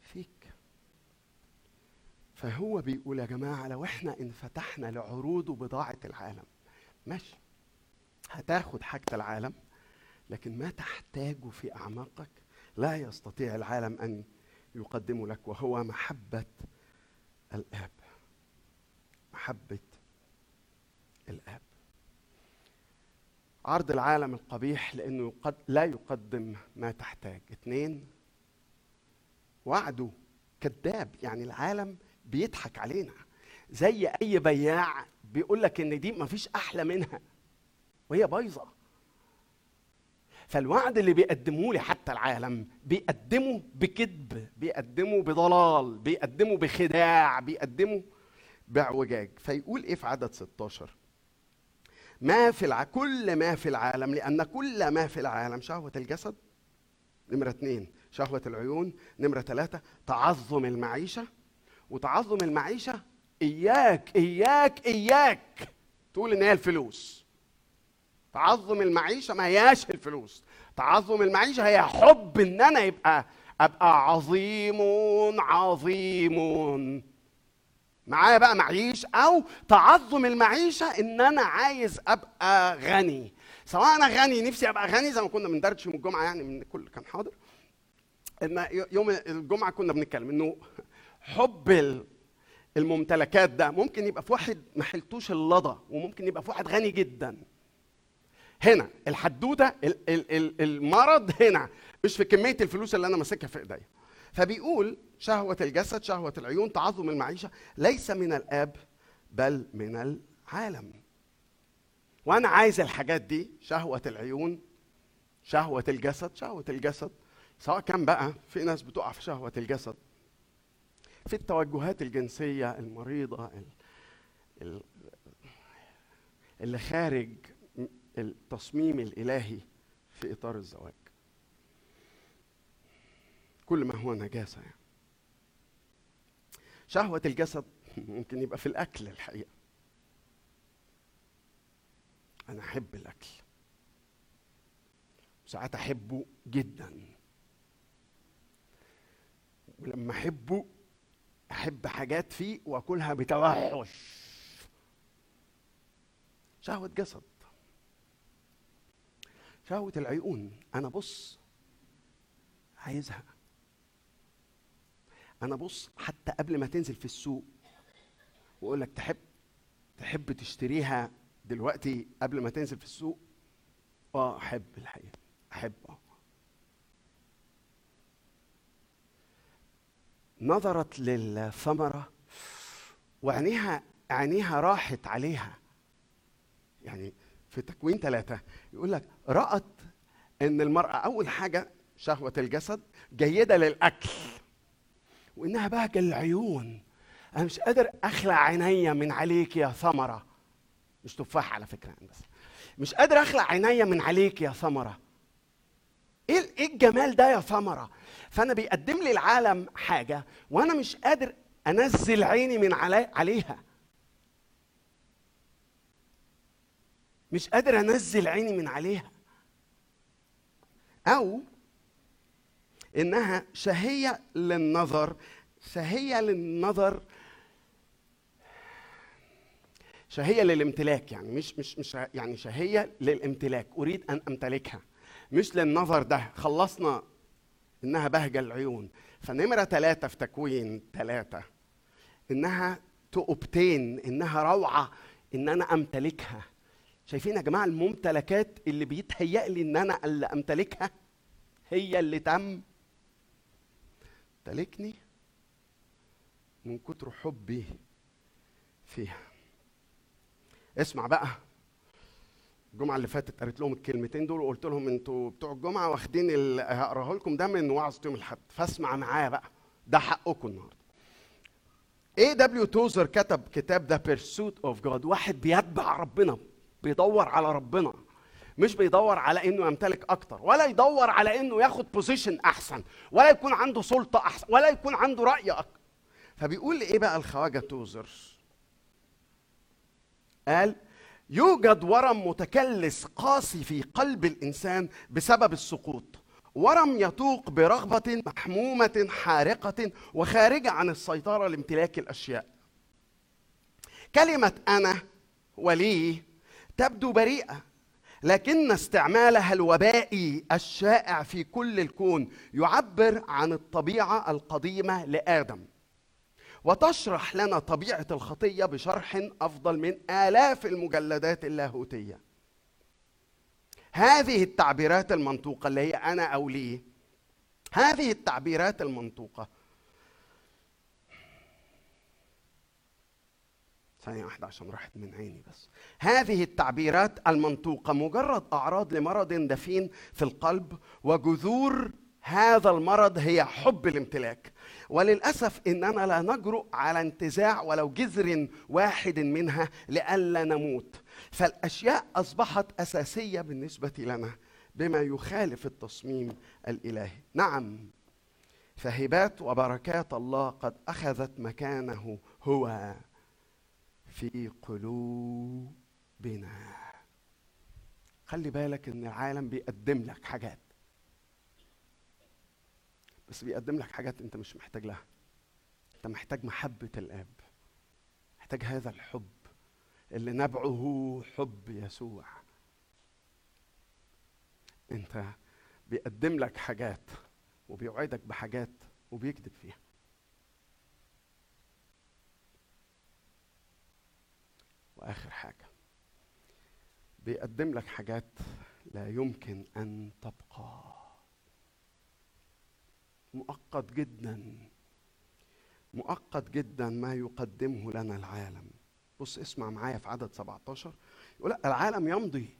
فيك. فهو بيقول يا جماعة لو إحنا انفتحنا لعروض وبضاعه العالم ماشي هتاخد حاجة العالم لكن ما تحتاجه في أعماقك. لا يستطيع العالم أن يقدمه لك وهو محبة الآب محبة الآب. عرض العالم القبيح يقد لا يقدم ما تحتاج. اثنين وعده كذاب. يعني العالم بيضحك علينا. زي أي بياع بيقول لك إن دي مفيش أحلى منها. وهي بايظة. فالوعد اللي بيقدمه لي حتى العالم بيقدمه بكذب بيقدمه بضلال بيقدمه بخداع بيقدمه باعوجاج فيقول إيه في عدد 16 ما في الع... كل ما في العالم لأن كل ما في العالم شهوة الجسد نمرة اثنين شهوة العيون نمرة ثلاثة تعظم المعيشة وتعظم المعيشة إياك إياك إياك تقول إن هي الفلوس. تعظم المعيشة ما هياش الفلوس. تعظم المعيشة هي حب إن أنا يبقى أبقى عظيم عظيم. معايا بقى معيش أو تعظم المعيشة إن أنا عايز أبقى غني. سواء أنا غني نفسي أبقى غني زي ما كنا بندردش يوم الجمعة يعني من كل كان حاضر. إن يوم الجمعة كنا بنتكلم إنه حب الممتلكات ده ممكن يبقى في واحد ما حلتوش اللضى وممكن يبقى في واحد غني جدا. هنا الحدوتة المرض هنا. مش في كمية الفلوس اللي أنا ماسكها في إيديا. فبيقول شهوة الجسد شهوة العيون تعظم المعيشة ليس من الآب بل من العالم. وأنا عايز الحاجات دي شهوة العيون شهوة الجسد شهوة الجسد سواء كان بقى في ناس بتقع في شهوة الجسد في التوجهات الجنسية المريضة اللي خارج التصميم الإلهي في إطار الزواج. كل ما هو نجاسة يعني. شهوة الجسد ممكن يبقى في الأكل الحقيقة. أنا أحب الأكل. ساعات أحبه جدا. ولما أحبه أحب حاجات فيه وأكلها بتوحش. شهوة جسد. شهوة العيون. أنا بص عايزها. أنا بص حتى قبل ما تنزل في السوق واقول لك تحب تحب تشتريها دلوقتي قبل ما تنزل في السوق؟ آه أحب الحقيقة أحب آه. نظرت للثمرة وعينيها عينيها راحت عليها. يعني في تكوين ثلاثة يقول لك رأت إن المرأة أول حاجة شهوة الجسد جيدة للأكل. وإنها بهجه العيون. أنا مش قادر أخلع عينيا من عليك يا ثمرة. مش تفاح على فكرة بس. مش قادر أخلع عينيا من عليك يا ثمرة. إيه إيه الجمال ده يا ثمرة؟ فأنا بيقدم لي العالم حاجة وأنا مش قادر أنزل عيني من علي عليها. مش قادر أنزل عيني من عليها. أو إنها شهيه للنظر شهيه للنظر شهيه للامتلاك يعني مش مش مش يعني شهيه للامتلاك أريد أن أمتلكها مش للنظر ده خلصنا إنها بهجة العيون. فنمرة ثلاثة في تكوين ثلاثة إنها تؤبتين إنها روعة إن أنا أمتلكها. شايفين يا جماعة الممتلكات اللي بيتهيأ لي إن أنا اللي أمتلكها؟ هي اللي تم تلكني من كتر حبي فيها. اسمع بقى. الجمعة اللي فاتت قريت لهم الكلمتين دول وقلت لهم أنتوا بتوع الجمعة واخدين اللي هقراه لكم ده من وعظ يوم الأحد. فاسمع معايا بقى. ده حقكم النهارده. A.W. Tozer كتب كتاب The Pursuit of God واحد بيتبع ربنا بيدور على ربنا. مش بيدور على إنه يمتلك أكتر ولا يدور على إنه ياخد position أحسن ولا يكون عنده سلطة أحسن ولا يكون عنده رأي أكتر فبيقول إيه بقى الخواجة Tozer قال يوجد ورم متكلس قاسي في قلب الإنسان بسبب السقوط ورم يتوق برغبة محمومة حارقة وخارجة عن السيطرة لامتلاك الأشياء. كلمة أنا ولي تبدو بريئة لكن استعمالها الوبائي الشائع في كل الكون يعبر عن الطبيعة القديمة لآدم. وتشرح لنا طبيعة الخطية بشرح أفضل من آلاف المجلدات اللاهوتية. هذه التعبيرات المنطوقة اللي هي أنا أو لي هذه التعبيرات المنطوقة ثانية واحدة عشان راحت من عيني بس. هذه التعبيرات المنطوقة مجرد أعراض لمرض دفين في القلب وجذور هذا المرض هي حب الامتلاك. وللأسف إننا لا نجرؤ على انتزاع ولو جذر واحد منها لئلا نموت. فالأشياء أصبحت أساسية بالنسبة لنا بما يخالف التصميم الإلهي. نعم فهبات وبركات الله قد أخذت مكانه هو. في قلوبنا. خلي بالك إن العالم بيقدم لك حاجات. بس بيقدم لك حاجات أنت مش محتاج لها. أنت محتاج محبة الآب. محتاج هذا الحب اللي نبعه حب يسوع. أنت بيقدم لك حاجات وبيوعدك بحاجات وبيكذب فيها. واخر حاجة. بيقدم لك حاجات لا يمكن أن تبقى. مؤقت جدا. مؤقت جدا ما يقدمه لنا العالم. بص اسمع معايا في عدد 17 يقول لأ العالم يمضي.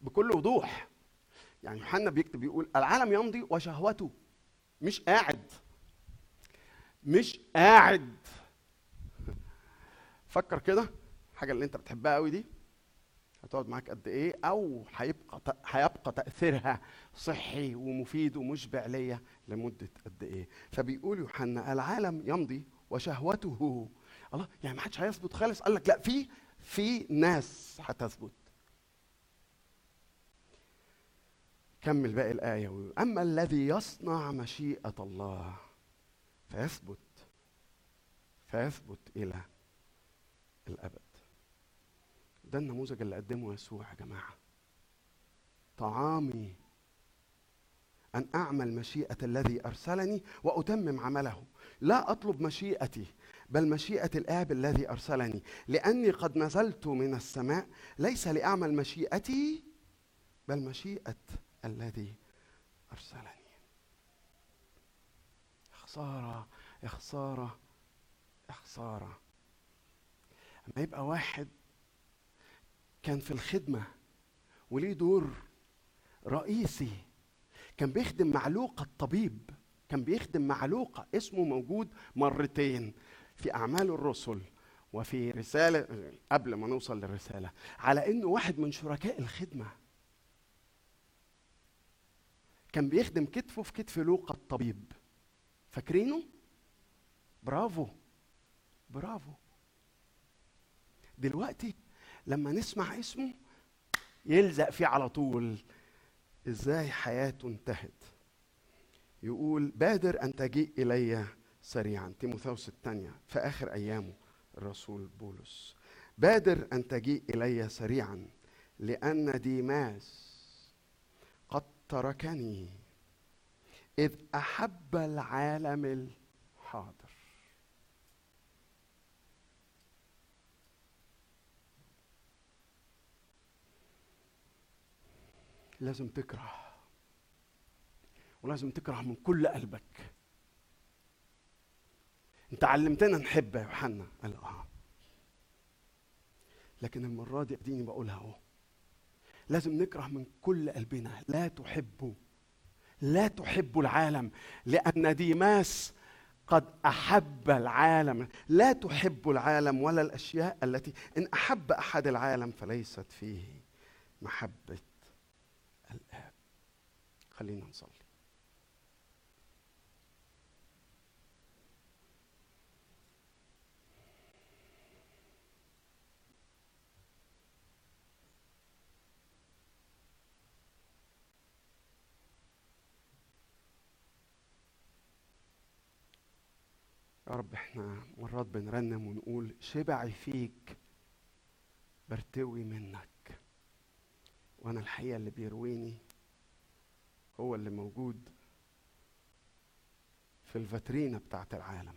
بكل وضوح. يعني يوحنا بيكتب يقول العالم يمضي وشهوته. مش قاعد. مش قاعد. فكر كده. الحاجة اللي انت بتحبها قوي دي هتقعد معاك قد إيه؟ أو هيبقى هيبقى تأثيرها صحي ومفيد ومشبع ليا لمدة قد إيه؟ فبيقول يوحنا العالم يمضي وشهوته. الله يعني ما حدش هيثبت خالص. قال لك لا في في ناس هتثبت. كمل باقي الآية أما الذي يصنع مشيئة الله فيثبت فيثبت إلى الأبد. ده النموذج اللي قدمه يسوع يا جماعة. طعامي أن أعمل مشيئة الذي أرسلني وأتمم عمله. لا أطلب مشيئتي بل مشيئة الآب الذي أرسلني. لأني قد نزلت من السماء ليس لأعمل مشيئتي بل مشيئة الذي أرسلني. خسارة يا خساره يا خساره أما يبقى واحد كان في الخدمة وليه دور رئيسي كان بيخدم مع لوقا الطبيب كان بيخدم مع لوقا اسمه موجود مرتين في أعمال الرسل وفي رسالة قبل ما نوصل للرسالة على إنه واحد من شركاء الخدمة. كان بيخدم كتفه في كتف لوقا الطبيب. فاكرينه؟ برافو. برافو. دلوقتي لما نسمع اسمه يلزق فيه على طول. إزاي حياته انتهت؟ يقول بادر أن تجيء إلي سريعا. تيموثاوس الثانية في آخر أيامه الرسول بولس. بادر أن تجيء إلي سريعا لأن ديماس قد تركني. إذ أحب العالم الحاضر. لازم تكره ولازم تكره من كل قلبك. أنت علمتنا نحب يا يوحنا. قال آه. لكن المرة دي أديني بقولها أهو. لازم نكره من كل قلبنا. لا تحبوا لا تحبوا العالم لأن ديماس قد أحب العالم. لا تحب العالم ولا الأشياء التي إن أحب أحد العالم فليست فيه محبة الآب. خلينا نصلي. يا رب إحنا مرات بنرنم ونقول شبعي فيك برتوي منك. وأنا الحقيقة اللي بيرويني هو اللي موجود في الفاترينا بتاعت العالم.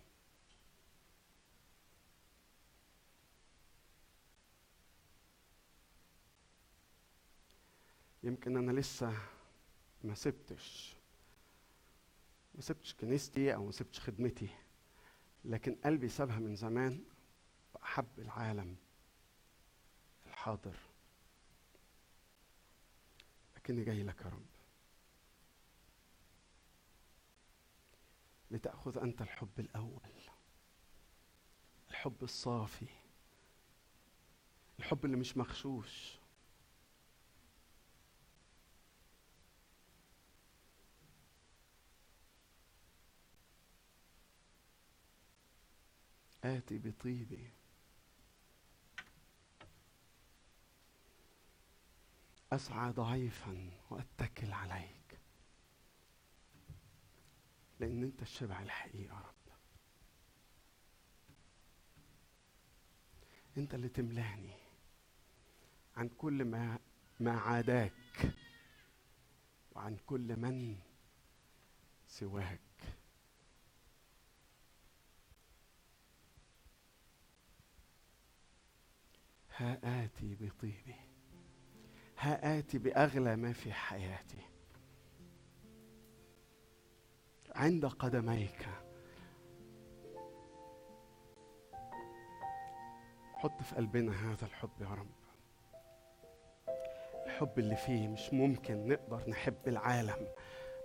يمكن أنا لسه ما سبتش ما سبتش كنيستي أو ما سبتش خدمتي. لكن قلبي سابها من زمان فأحب العالم الحاضر. لكني جاي لك يا رب. لتأخذ أنت الحب الأول الحب الصافي الحب اللي مش مغشوش. آتي بطيبي. أسعى ضعيفا وأتكل عليك لأن أنت الشبع الحقيقي يا رب. أنت اللي تملأني عن كل ما ما عاداك وعن كل من سواك. ها آتي بطيبي. ها آتي بأغلى ما في حياتي. عند قدميك. حط في قلبنا هذا الحب يا رب. الحب اللي فيه مش ممكن نقدر نحب العالم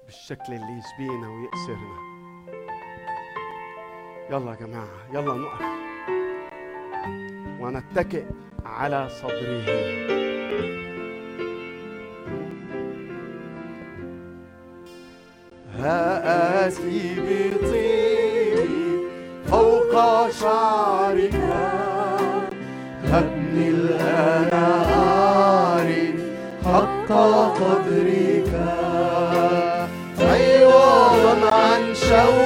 بالشكل اللي يسبينا ويأسرنا. يلا يا جماعة يلا نقف. ونتكئ على صدره. ها آتي بطيبي فوق شعرك. هبني الآن أعرف حق قدرك. عوضا عن شوك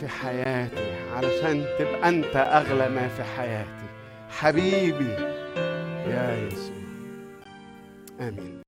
في حياتي علشان تبقى أنت أغلى ما في حياتي. حبيبي